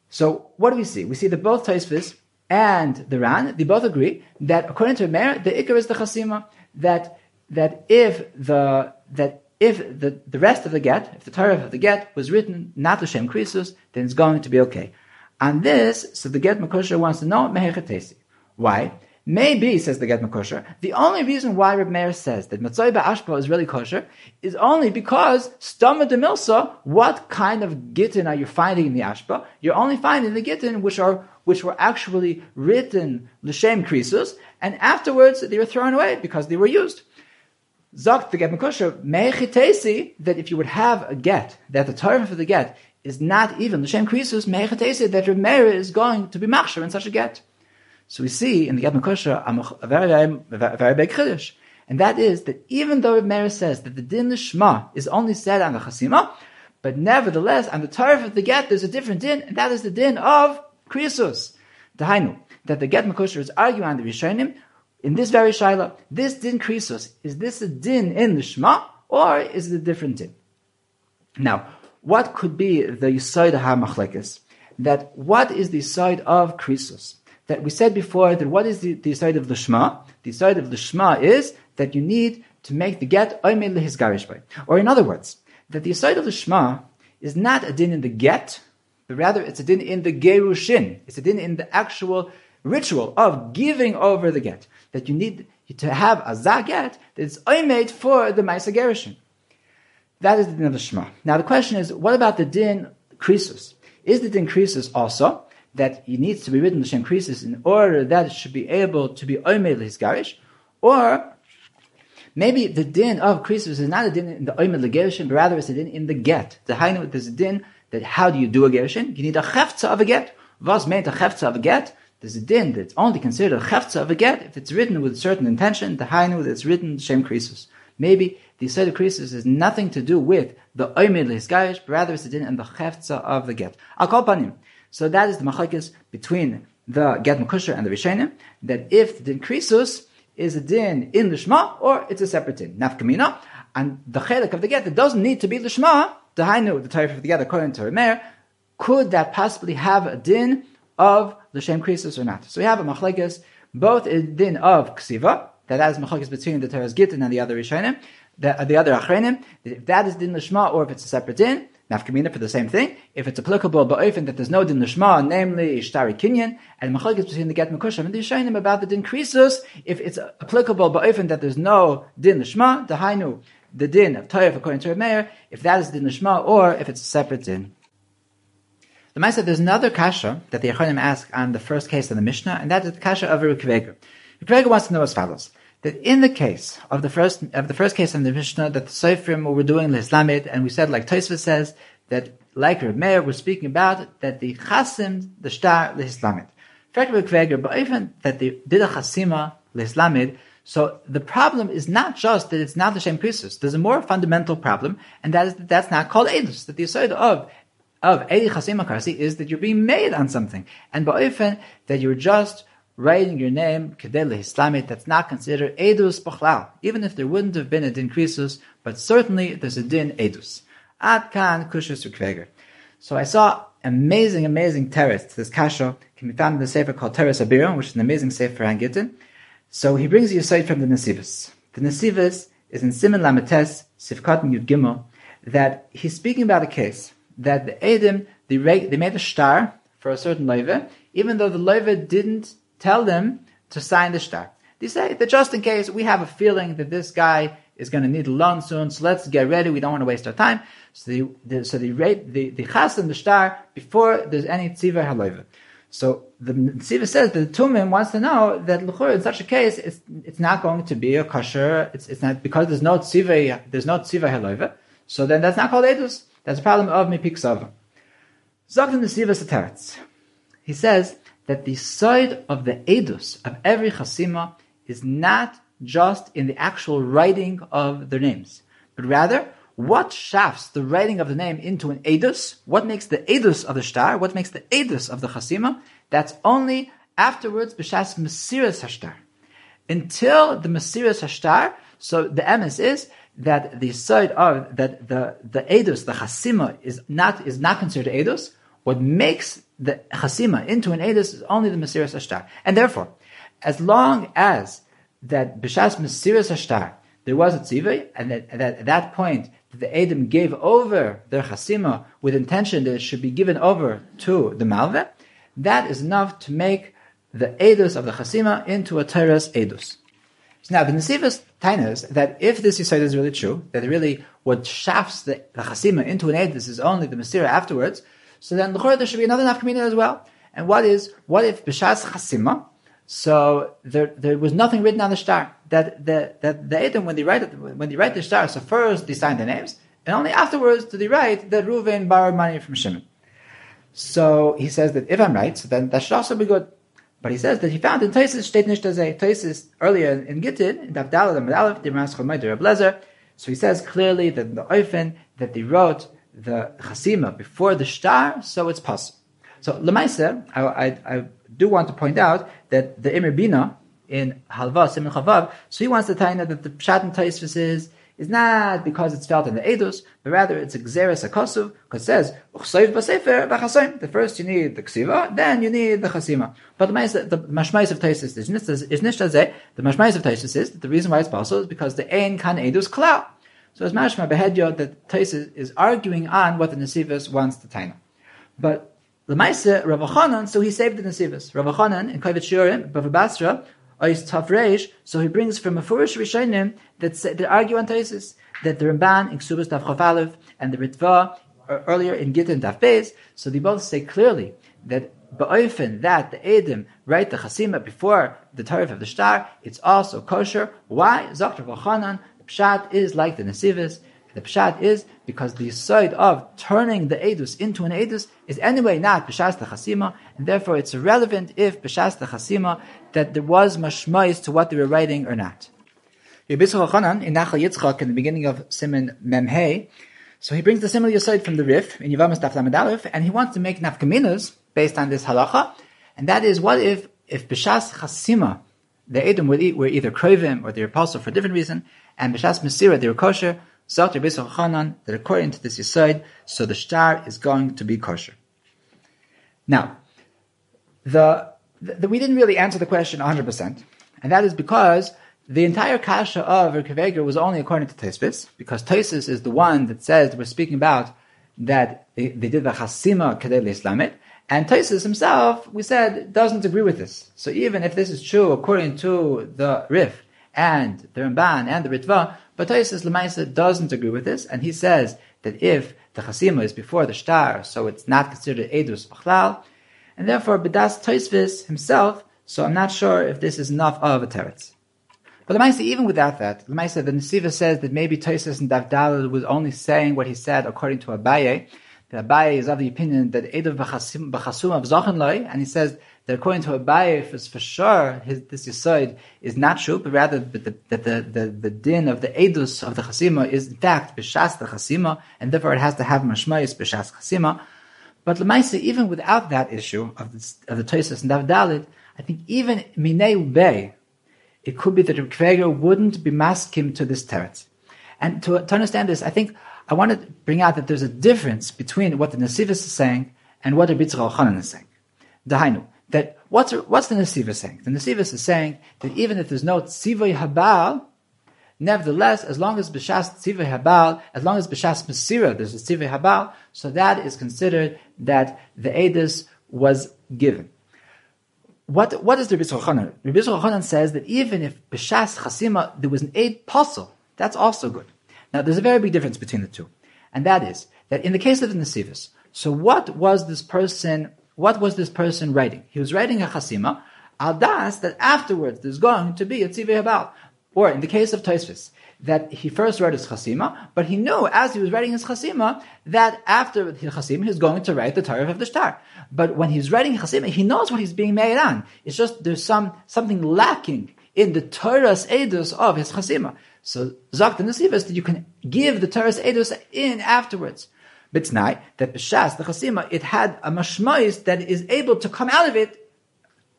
So what do we see? We see that both Taisvis and the Ran, they both agree that according to Rameir, the ikr is the chasima. That that if the that if the, the rest of the get, if the Torah of the get was written not the Shem Krisus, then it's going to be okay. On this, so the get Makosher wants to know Mehechatesi. Why? Maybe, says the Get Kosher, the only reason why Reb Meir says that Matzoi Ba'ashpa is really kosher is only because Stama de Milsa, what kind of gittin are you finding in the Ashpa? You're only finding the gittin which are which were actually written l'shem krisus, and afterwards they were thrown away because they were used. Zok the Get Mechitesi, that if you would have a get, that the Torah for the get is not even l'shem krisus, Mechitesi, that Reb Meir is going to be machshir in such a get. So we see in the Yad Kosher a very, very, big chiddush, and that is that even though Meir says that the din of Shema is only said on the Chasima, but nevertheless on the Torah of the get there's a different din, and that is the din of Krisus. Hainu that the Get Makosher is arguing on the Rishonim in this very shaila. This din Krisus is this a din in the Shema or is it a different din? Now, what could be the Yisoid HaMachlekes? That what is the side of Krisus? that we said before that what is the, the side of the Shema? The side of the Shema is that you need to make the get oimel his by. Or in other words, that the side of the Shema is not a din in the get, but rather it's a din in the gerushin. It's a din in the actual ritual of giving over the get. That you need to have a zaget that is oimed for the Maisa gerushin. That is the din of the Shema. Now the question is, what about the din krisus? Is the din krisus also that he needs to be written L'Shem krisus in order that it should be able to be oimed his garish? Or maybe the din of krisus is not a din in the oimed legerishim, but rather it's a din in the get. The hainu, there's a din that how do you do a gerushin? You need a cheftza of a get. Was meant a cheftza of a get? There's a din that's only considered a cheftza of a get if it's written with a certain intention. The hainu that's written Shem krisus. Maybe the Yisrael krisus has nothing to do with the oimid lehisgayish, but rather it's a din and the cheftza of the get. I'll call upon him. So that is the machlekes between the get makusher and the rishonim. That if the din krisus is a din in the shema or it's a separate din, nafkamina, and the chelik of the get that doesn't need to be the shema, the hainu, the type of the get according to Remer, could that possibly have a din of the shem krisus or not? So we have a machlekes, both in din of ksiva, that is machlekes between the Teres Gittin and the other rishonim, the, uh, the other achrenim, if that is din lishma or if it's a separate din, nafkamina for the same thing. If it's applicable but ba'ofen that there's no din lishma, namely ishtari kinyan, and machlekes between the get mekushim and the rishonim about the din krisus, if it's applicable but ba'ofen that there's no din lishma, the hainu, the din of Toyef according to Meir, if that is din lishma or if it's a separate din. The Maisa, there's another kasha that the Yechonim ask on the first case of the Mishnah, and that is the kasha of Rukveger. Rukveger wants to know as follows that in the case of the first of the first case in the Mishnah that the Seifrim were doing Islamid, and we said like Tosfos says that like Reb Meir was speaking about that the Chasim the Shtar the Islamid. but even that they did a Chasima Islamid. So the problem is not just that it's not the same krisus. There's a more fundamental problem, and that is that that's not called edus. That the aside of of Edi Chasima Karsi is that you're being made on something, and ba'ofen that you're just writing your name, Kedele Islamit, that's not considered Edus Bachlal, even if there wouldn't have been a din Krisus, but certainly there's a din Edus. Ad Kan Kushus Ukveger. So I saw amazing, amazing terrace. This kasha can be found in the sefer called Teres Abiram, which is an amazing sefer on Gittin. So he brings you a site from the Nesivus. The Nesivus is in Simon Lamites, Sifkat Yud Gimel, that he's speaking about a case that the Edom, they, they made a star for a certain loiva, even though the loiva didn't tell them to sign the star. They say that just in case we have a feeling that this guy is going to need a loan soon, so let's get ready. We don't want to waste our time. So they, they so they rate the the chas and the star before there's any tziva haloiva. So the tziva says that the tumim wants to know that l'chur in such a case it's it's not going to be a kosher. It's it's not because there's no tziva there's no tziva haloiva. So then that's not called edus. That's a problem of mipik Zok in the tziva He says that the side of the edus of every chasima is not just in the actual writing of their names, but rather what shafts the writing of the name into an edus, what makes the edus of the star, what makes the edus of the chasima, that's only afterwards b'shas mesiras hashtar. Until the mesiras hashtar, so the emes is that the side of that the the edus, the chasima, is not is not considered edus. What makes the chasima into an edus is only the Mesiras Ashtar. And therefore, as long as that Bishas Mesiras Ashtar, there was a tzivay, and that, that, at that point, the Edom gave over their chasima with intention that it should be given over to the Malveh, that is enough to make the edus of the chasima into a teres edus. Now the Nesivas tainas that if this Yisrael is really true, that really what shafts the, the chasima into an edus is only the Mesira afterwards, so then the there should be another nafkamina as well. And what is what if b'shas chasima? So there there was nothing written on the star that the that the Edom when they write it, when they write the star. So first they sign the names, and only afterwards do they write that Reuven borrowed money from Shimon. So he says that if I'm right, so then that should also be good. But he says that he found in Taisis steht nicht Taisis earlier in Gittin in Davdal and Medalef the Ras Blazer. So he says clearly that the Oifen that they wrote the chasima before the star, so it's possible. So lemaisa, I, I, I, do want to point out that the Imir Bina in Halva Simon Chavav, so he wants to tell you that the pshat and taisvis is is not because it's felt in the edus, but rather it's a gzeres akosuv, because it says The first you need the ksiva, then you need the chasima. But the mashmais of taisis is nishtazeh. The mashmais of taisis is that the reason why it's possible is because the ein kan edus klau. So as mashma behedyo that Taisis is arguing on what the Nesivus wants to taina. But Lemaise, Rav Chanan, so he saved the Nesivus. Rav Chanan in Kovetz Shiurim, Bava Ois Tav so he brings from a Furish Rishonim that, say, that argue on Taisis, that the Ramban in Ksubas Tav and the Ritva earlier in Gittin Tav Beis, so they both say clearly that Ba'ofen, that the Edim write the Chasima before the Tarif of the Star, it's also kosher. Why? Zakter Vachanan, the Pshat is like the Nesivis, the pshat is because the side of turning the edus into an edus is anyway not b'shas chasima, and therefore it's irrelevant if b'shas chasima that there was mashmais to what they were writing or not. Chanan in Nachal Yitzchak in the beginning of Simon Memhei, so he brings the similar aside from the Rif in Yivamas Daf and he wants to make nafkaminas based on this halacha, and that is what if if b'shas chasima the Edom were either krovim or they were apostle for a different reason, and b'shas mesira they were kosher. Zot Rabbi Chanan that according to this Yisoid, so the star is going to be kosher. Now, the, the, we didn't really answer the question 100%, and that is because the entire kasha of Rekaveger was only according to Tesbis, because Tesis is the one that says we're speaking about that they, they did the chasima kadel islamit, and Tesis himself, we said, doesn't agree with this. So even if this is true according to the Rif and the Ramban and the Ritva, but Taisus Lemaisa doesn't agree with this, and he says that if the chasima is before the star, so it's not considered edus b'chlal, and therefore Bedas Toisvis himself, so I'm not sure if this is enough of a teretz. But Lemaisa, even without that, Lemaisa, the Nesiva says that maybe Toisus and Davdal was only saying what he said according to Abaye, that Abaye is of the opinion that Edav b'chasum of Zachenloi, and he says that according to Abaye, for, for sure, his, this Yisoid is not true, but rather that the, the, the, the, din of the Edus of the Chasima is in fact B'shas the Chasima, and therefore it has to have Mashmayis B'shas Chasima. But Lemaisa, even without that issue of, this, of the Toisus and Davdalit, I think even Minei Ubei, it could be that Kvega wouldn't be maskim to this teretz. And to, to understand this, I think I want to bring out that there's a difference between what the Nesivis is saying and what the Bitzra Chanan is saying. Dahainu, that what's, what's the Nesivus saying? The Nesivus is saying that even if there's no Tzivay Habal, nevertheless, as long as B'shas Tzivay Habal, as long as B'shas Mesira, there's a Tzivay Habal, so that is considered that the Edis was given. What, what is the Rebbe Chanan? Rebbe Chanan says that even if B'shas Chasima, there was an Eid Puzzle, that's also good. Now, there's a very big difference between the two. And that is, that in the case of the Nesivus, so what was this person what was this person writing? He was writing a chasima, al das that afterwards there's going to be a tzivei habal. Or in the case of Tosfos, that he first wrote his chasima, but he knew as he was writing his chasima that after his chasima he's going to write the Torah of the star. But when he's writing chasima, he knows what he's being made on. It's just there's some something lacking in the Torah's edus of his chasima. So Zak the Nasivas that you can give the Torah's edus in afterwards bitznai that b'shas the chasima it had a mashmois that is able to come out of it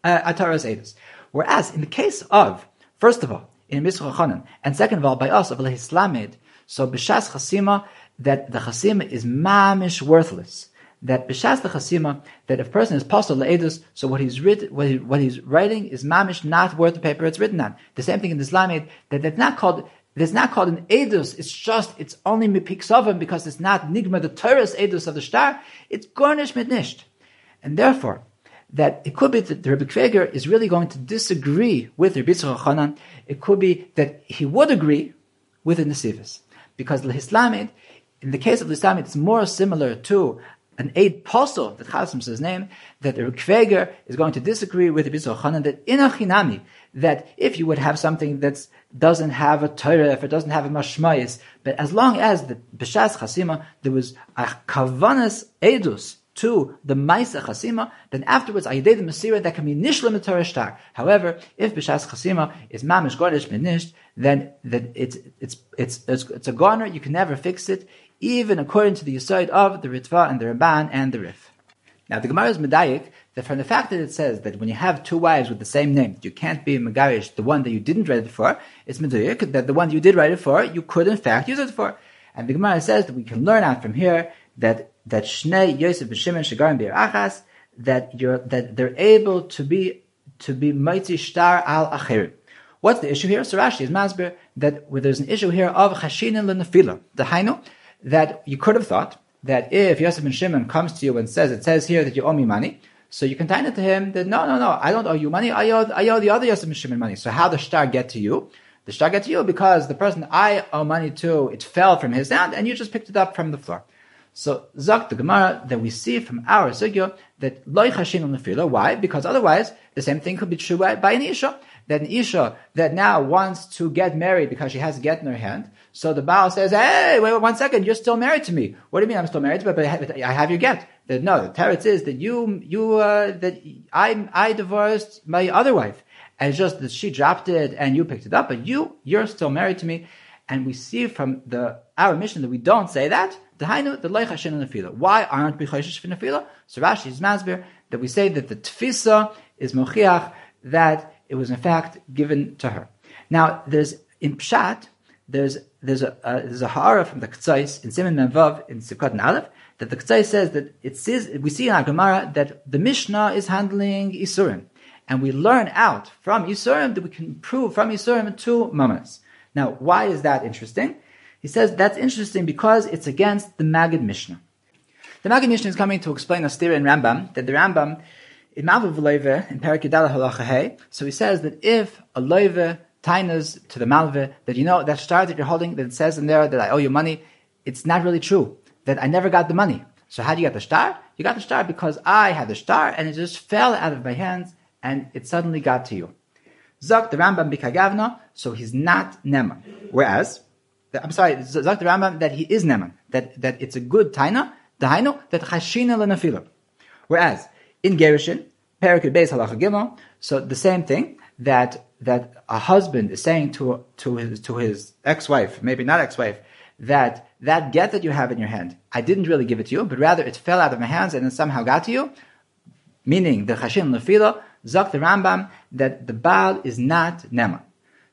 uh, ataras edus. Whereas in the case of first of all in Misra Chanan and second of all by us of Islamed, so b'shas chasima that the chasima is mamish worthless. That b'shas the chasima that if a person is postal le'edus, so what he's writ, what, he, what he's writing is mamish not worth the paper it's written on. The same thing in the Islamed that that's not called it's not called an edus. It's just, it's only mipiksovim because it's not nigma, the Torah's edus of the star. It's garnish mit nicht. And therefore, that it could be that the Rebbe Kveger is really going to disagree with Rabbi Chanan. It could be that he would agree with the Nesivis. Because the Islamid, in the case of the Islamid, it's more similar to an Eid Posel that Chasim says name, that the Kveger is going to disagree with Rabbi Chanan that in a chinami, that if you would have something that doesn't have a Torah, if it doesn't have a mashmayis, but as long as the B'shas Chasima, there was a Kavanas Edus to the Maisa Chasima, then afterwards, Ayadei the Masira, that can be Nishlam Torah Shtar. However, if B'shas Chasima is Mamish Gordish Menisht, then, then it's, it's, it's, it's, it's a garner, you can never fix it, even according to the Yisoid of the Ritva and the Ramban and the Rif. Now, the Gemara is Medayik that from the fact that it says that when you have two wives with the same name, you can't be Megarish, the one that you didn't write it for, it's Medayik that the one that you did write it for, you could in fact use it for. And the Gemara says that we can learn out from here that that Shnei Yosef and Shimon Shagarim Bir Achas that you're that they're able to be to be mighty star al achirim. What's the issue here? So Rashi is masber that there's an issue here of chashinin lenafila. The hainu that you could have thought that if Yosef ben Shimon comes to you and says, it says here that you owe me money, So you can tie it to him that no, no, no, I don't owe you money. I owe, I owe the other Yosef and Shimon money. So how does star get to you? The star get to you because the person I owe money to, it fell from his hand and you just picked it up from the floor. So Zak the Gemara that we see from our Sugya that loy chashin on the Why? Because otherwise the same thing could be true by, by an Isha. That an Isha that now wants to get married because she has a get in her hand. So the Baal says, hey, wait, wait one second, you're still married to me. What do you mean I'm still married to you? But I have your get. That no, the teretz is that you, you, uh, that I, I divorced my other wife. And it's just that she dropped it and you picked it up, but you, you're still married to me. And we see from the, our mission that we don't say that. The the Why aren't we chayshish nefila? So Rashi is masbir that we say that the tfisa is mochiach that it was in fact given to her. Now, there's in Pshat, there's there's a uh, a hara from the Ktsais in Simon Menvav in Sukkot and Aleph that the Ktsais says that it says we see in our Gemara that the Mishnah is handling Isurim, and we learn out from Isurim that we can prove from Isurim to Mamas. Now, why is that interesting? He says that's interesting because it's against the Magid Mishnah. The Magid Mishnah is coming to explain a stira in Rambam that the Rambam in Mavu in Parakidala Halacha So he says that if a loive tainas to the malve that you know that star that you're holding that says in there that I owe you money, it's not really true. That I never got the money. So how do you get the star? You got the star because I had the star and it just fell out of my hands and it suddenly got to you. Zak the Rambam bikagavna, so he's not neman. Whereas, I'm sorry, Zak the Rambam that he is neman, that that it's a good taina, the haino that chashina lenafila. Whereas in Gerishin, Perik Beis Halacha so the same thing that that a husband is saying to to his to his ex-wife, maybe not ex-wife, that that get that you have in your hand, I didn't really give it to you, but rather it fell out of my hands and it somehow got to you. Meaning the chashin lefila zak the Rambam that the Baal is not nema.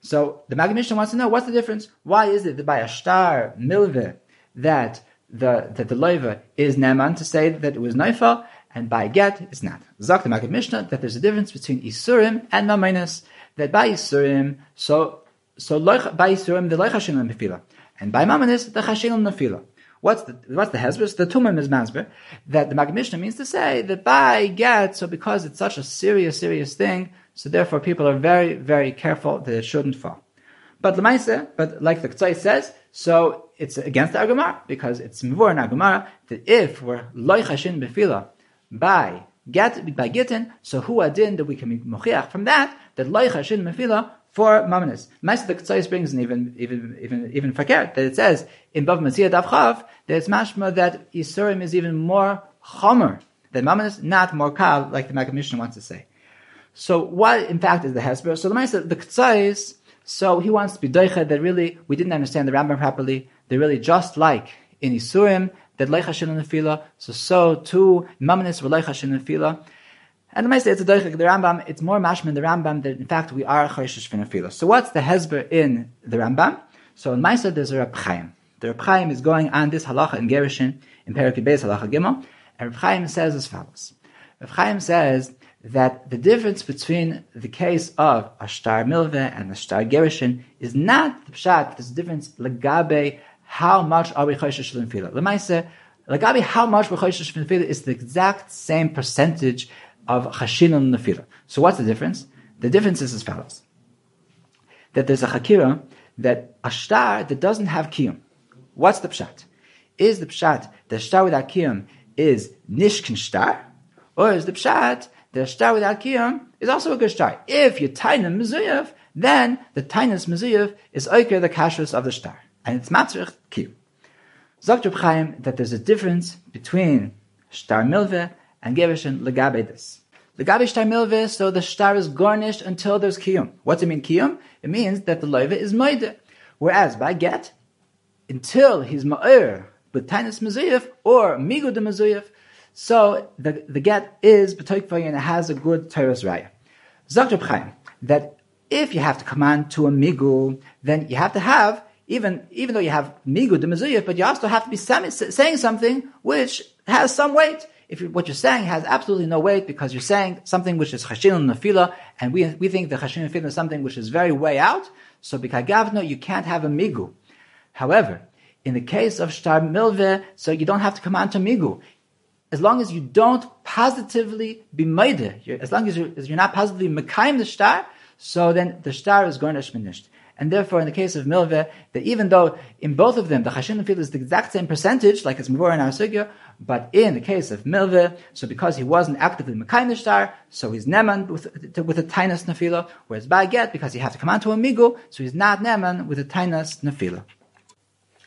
So the Magid wants to know what's the difference. Why is it that by a star milve that the that the loiva is neman to say that it was naifal, and by get it's not. Zak the Magid Mishnah that there's a difference between isurim and maminas that by Yisurim, so so by Yisurim the loichashin nefila, and by Mamanis the chashin nefila. What's the what's the hezbollah? The tumim is masber that the Magid Mishnah means to say that by get. So because it's such a serious, serious thing, so therefore people are very, very careful that it shouldn't fall. But lemaise, but like the Ktsai says, so it's against the Agumar because it's mivur in Agumar that if we're loichashin befila by get by gittin, so who adin that we can mochiach from that that loicha shin mefila for mamanis. Master the Ketzais brings an even even even even fakir that it says in Bava Metzia Davchav that it's mashma that isurim is even more chomer than mamanis, not more kav like the Maggid wants to say. So what in fact is the hesper? So the Master the Ketzais. So he wants to be doicha that really we didn't understand the Rambam properly. They're really just like in Yisurim that leicha shin nefila. So so too mamanis were leicha shin nefila. And the say it's a doichik the Rambam. It's more mashman the Rambam that in fact we are chayshish nefila. So what's the hezber in the Rambam? So in Maisa there's a Reb Chaim. The Reb Chaim is going on this halacha in Gerushin in Perik Beis halacha Gimel, and Reb Chaim says as follows. Reb Chaim says that the difference between the case of a Milveh and a star gerushin is not the pshat. There's a difference legabe how much are we chayshish l'nefila? Lemaise, lagabi, how much we're chayshish l'nefila is the exact same percentage of chashin l'nefila. So what's the difference? The difference is as follows: that there's a chakira that a star that doesn't have kiyum. What's the pshat? Is the pshat the star without kiyum is nishkin star, or is the pshat the star without kiyum is also a good star? If you taina mezuyev, then the tainas mezuyev is oiker the kashrus of the star and it's matzrich kiyum. Sagt Reb Chaim that there's a difference between shtar milve and gevishin legabe this. Legabe shtar milve, so the shtar is garnished until there's kiyum. What's it mean kiyum? It means that the loive is moide. Whereas by get, until he's ma'ir with tainis mezuyif or de mezuyif, so the, the get is b'toikvay and it has a good teres raya. Sagt Reb Chaim that if you have to command to a migu, then you have to have even even though you have migu the mezuyah, but you also have to be saying something which has some weight. If what you're saying has absolutely no weight because you're saying something which is chashin nafila, and we we think the chashin nafila is something which is very way out. So bikagavno you can't have a migu. However, in the case of shtar milve, so you don't have to command to migu. as long as you don't positively be made, as long as you're, as you're not positively mekayim the star, so then the star is going to shminisht. And therefore, in the case of milveh, that even though in both of them the chashin and is the exact same percentage, like it's mavur in our sugya, but in the case of milveh, so because he wasn't actively the star, so he's neman with, with a tainas nefila, whereas by get, because he has to come on to a migu, so he's not neman with a tainas nefila.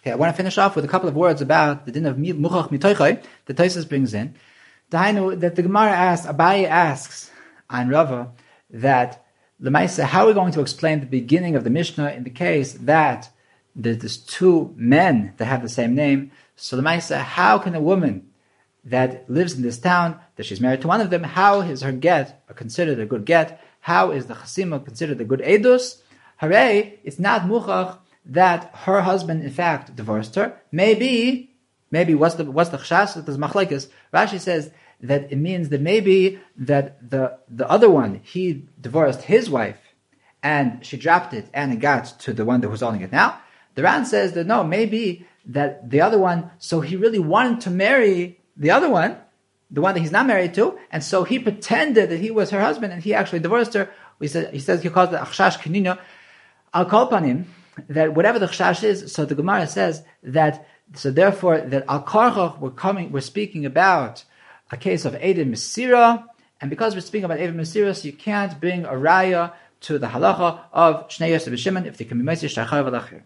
Okay, I want to finish off with a couple of words about the din of muchach mitoichai that Taisus brings in. That the Gemara asks, Abaye asks on Rava that Lemaisa, how are we going to explain the beginning of the Mishnah in the case that there's two men that have the same name? So Lemaisa, how can a woman that lives in this town, that she's married to one of them, how is her get considered a good get? How is the chasima considered a good edus? Hooray, it's not muchach that her husband in fact divorced her. Maybe, maybe what's the what's the chshas? There's machlekes. Rashi says that it means that maybe that the the other one he divorced his wife and she dropped it and it got to the one that was holding it now. The Ran says that no, maybe that the other one, so he really wanted to marry the other one, the one that he's not married to, and so he pretended that he was her husband and he actually divorced her. He says he says he calls it achshash kinino. Upon him that whatever the chash is, so the Gemara says that so therefore that al we're coming we're speaking about a case of Edim Mesira, and because we're speaking about Edim Mesira, so you can't bring a raya to the halacha of Shnei Yosef Shimon if they can be Meisir Shachar.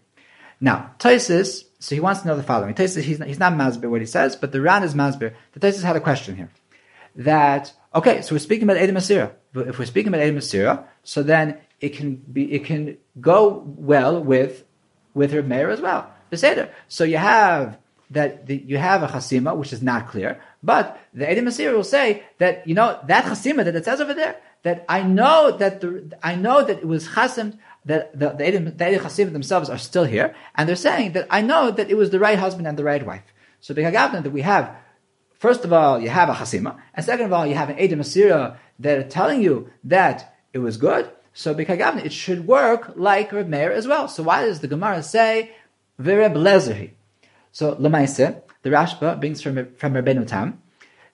Now, Tosfos, so he wants to know the following. Tosfos, he's not, he's not Masbir what he says, but the Ran is Masbir. The Tosfos had a question here. That, okay, so we're speaking about Edim Mesira. If we're speaking about Edim Mesira, so then it can be, it can go well with, with her mayor as well. The Seder. So you have that the, you have a chasima, which is not clear, but the Edim Masir will say that, you know, that chasima that it says over there, that I know that the, I know that it was chasim, that the, the Edim, the Edim chasim themselves are still here, and they're saying that I know that it was the right husband and the right wife. So B'Kagavna that we have, first of all, you have a chasima, and second of all, you have an Edim Masira that are telling you that it was good, so B'Kagavna, it should work like Reb Meir as well. So why does the Gemara say, V'Reb Lezerhi? So Lemaise, the Rashba brings from from Rabbeinu Tam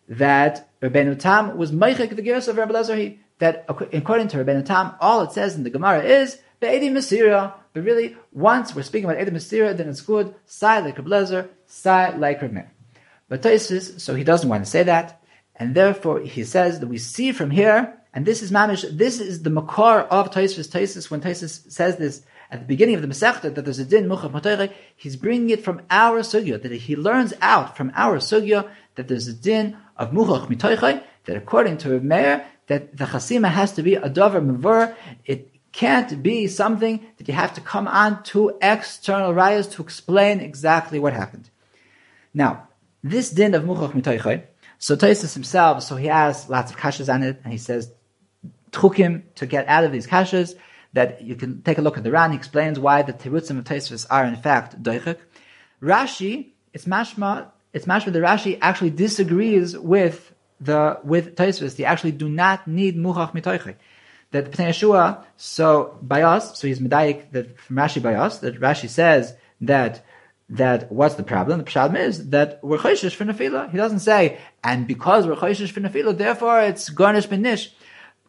that Rabbeinu Tam was meichek the gears of Rabbi Lezer. That according to Rabbeinu Tam, all it says in the Gemara is be'edi Masira. But really, once we're speaking about Edi Masira, then it's good. Sai like Rabbi Lezer, sai like Rabbi But Tosfos, so he doesn't want to say that, and therefore he says that we see from here, and this is mamish. This is the makar of Tosfos. Tosfos, when Tosfos says this at the beginning of the Masechta that there's a din muchach matayre, he's bringing it from our sugya, that he learns out from our sugya that there's a din of mitayre, that according to Reb Meir, that the chasima has to be a dover mavur, it can't be something that you have to come on to external rayas to explain exactly what happened. Now, this din of muchach mitayre, so Tosfos himself, so he has lots of kashas on it, and he says, trukim to get out of these kashas, that you can take a look at the Ran. He explains why the terutzim of Tosfos are in fact doichik. Rashi, it's mashma, it's mashma. The Rashi actually disagrees with the with Tosfos. They actually do not need muchach mitoichik. That the Yeshua, so by us, so he's medayik that from Rashi by us, that Rashi says that that what's the problem? The problem is that we're choishish for nefila. He doesn't say, and because we're choishish for nefila, therefore it's garnish benish.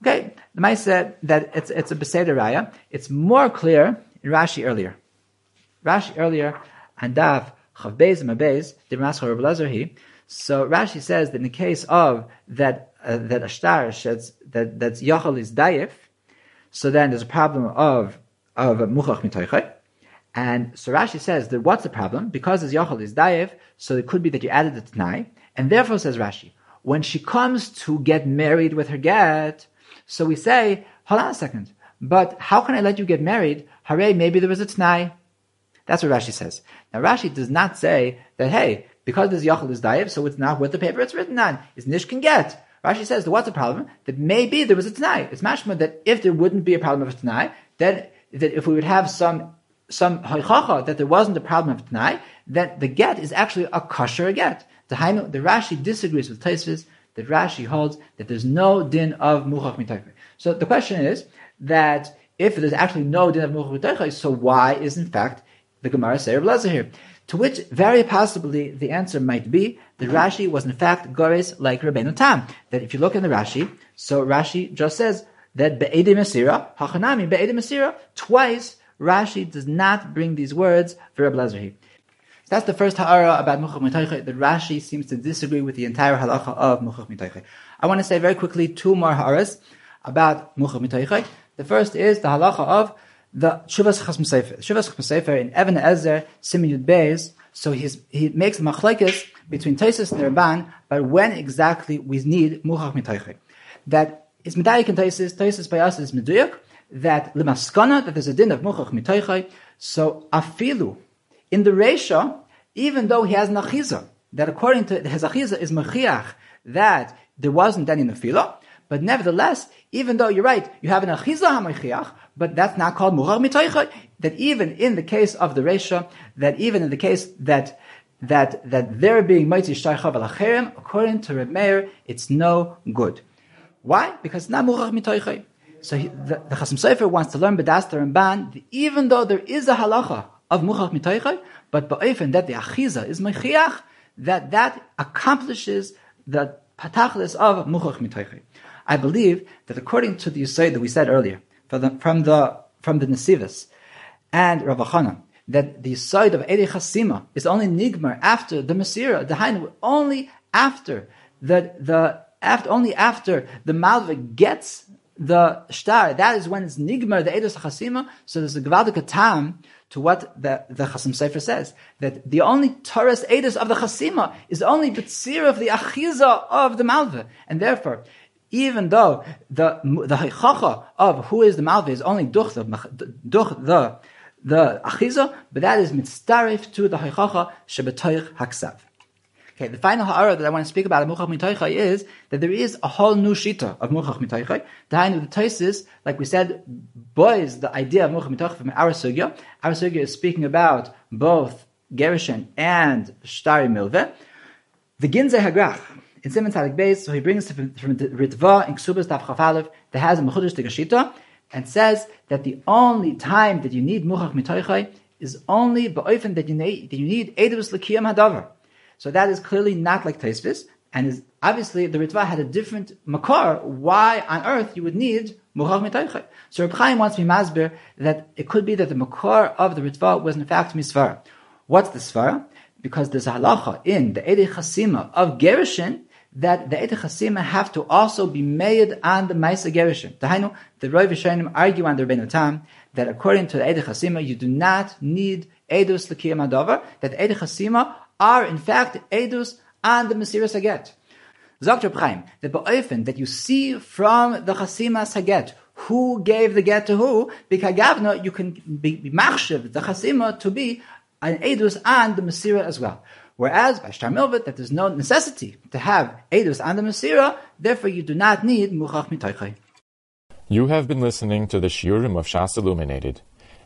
Okay, the Mai said that it's it's a Beseder Raya. It's more clear in Rashi earlier. Rashi earlier, and Daf Chavbez Mabez, Ramascha Rabbi he. So Rashi says that in the case of that uh, that a star sheds that that's Yachal is Dayif, so then there's a problem of of Muchach Mitoichay. And so Rashi says that what's the problem? Because as Yachal is Dayif, so it could be that you added the Tanai, and therefore says Rashi, when she comes to get married with her get, so we say, hold on a second, but how can I let you get married? Hooray, maybe there was a t'nai. That's what Rashi says. Now Rashi does not say that, hey, because this Yachal is Dayev, so it's not with the paper it's written on. Is Nish can get. Rashi says, what's the problem? That maybe there was a t'nai. It's mashma that if there wouldn't be a problem of a t'nai, then that if we would have some some hoichacha that there wasn't a problem of t'nai, then the get is actually a kosher get. The, the Rashi disagrees with Tosfos that Rashi holds that there's no din of muchach mitayfe. So the question is that if there's actually no din of muchach mitayfe, so why is in fact the Gemara say Lezer here? To which very possibly the answer might be that Rashi was in fact Gores like Rabbeinu Tam. That if you look in the Rashi, so Rashi just says that Be'edim Masira, Hachanami Be'edim Masira, twice Rashi does not bring these words for Rabbi Lazarhi. That's the first ha'ara about Muchach Mitayche, that Rashi seems to disagree with the entire halacha of Muchach Mitayche. I want to say very quickly two more ha'aras about Muchach Mitayche. The first is the halacha of the Shuvas Chasam Sofer. Shuvas Chasam Sofer in Even Ezer, Yud Beis, so he's, he makes machlekes between Tosfos and Ramban, but when exactly we need Muchach Mitayche. That is Medayik and Tosfos, Tosfos by us is Meduyuk, that Limaskana, that there's a din of Muchach Mitayche, so Afilu, in the Resha, even though he has an achiza, that according to his achiza is mechiach, that there wasn't any nefila, but nevertheless, even though you're right, you have an achiza hamechiach, but that's not called muhar mitoicha. That even in the case of the resha, that even in the case that that that they're being mighty shaychav al according to Reb Meir, it's no good. Why? Because it's not muhar mitoicha. So he, the, the Sofer wants to learn Bedaster and Ban, even though there is a halacha of muchach mitoicha, but ba'ofen that the achiza is mechiach, that that accomplishes the patachlis of muchach mitoicha. I believe that according to the Yisrael that we said earlier, from the from the, from the Nesivas and Ravachana, that the side of Eri Chasima is only nigmar after the Masira, the Hainu, only after the the after only after the Malva gets the star, that is when it's nigmar the Edus Chasima. So there's a Gvadika tam to what the, the Chasam Sofer says, that the only Taurus Edus of the Chasima is only Bitsir of the Achiza of the Malva. And therefore, even though the the Haichacha of who is the Malva is only Duch the, duch the, the Achiza, but that is mitzarif to the Haichacha Shebetoich Haksav. Okay, the final ha'ara that I want to speak about of Muchach Mitaycha is that there is a whole new shita of Muchach Mitaycha. The Hainu the Tosfos, like we said, boys the idea of Muchach Mitaycha from our sugya. Our sugya is speaking about both Gerishin and Shtari Milve. The Ginze Hagrach, in Simon Tzadik Beis, so he brings from, from the Ritva in Ksubas Chafalev, that has a Mechudish Tegashita, and says that the only time that you need Muchach Mitaycha is only ba'ofen that you need, that you need Edus L'kiyam Hadavar. So that is clearly not like Tosfos, and is obviously the Ritva had a different makar. Why on earth you would need Muchach Mitaychay? So Reb Chaim wants me masbir that it could be that the makar of the Ritva was in fact misvara. What's the svara? Because there's a halacha in the Ede Chasima of Gerishin that the Ede Chasima have to also be made on the Maisa Gerishin. The the Roy Vishanim argue on the Rebbeinu Tam that according to the Ede Chasima, you do not need L'kiyam Adavar, that Ede Chasima are in fact edus and the Mesiras Haget. Dr. Chaim, the ba'ofen that you see from the Chasima Saget, who gave the get to who, because you can be, machshiv, the Chasima, to be an edus and the Mesira as well. Whereas by Shtar Milvet, that there's no necessity to have edus and the Mesira, therefore you do not need Muchach Mitaychay. You have been listening to the Shiurim of Shas Illuminated.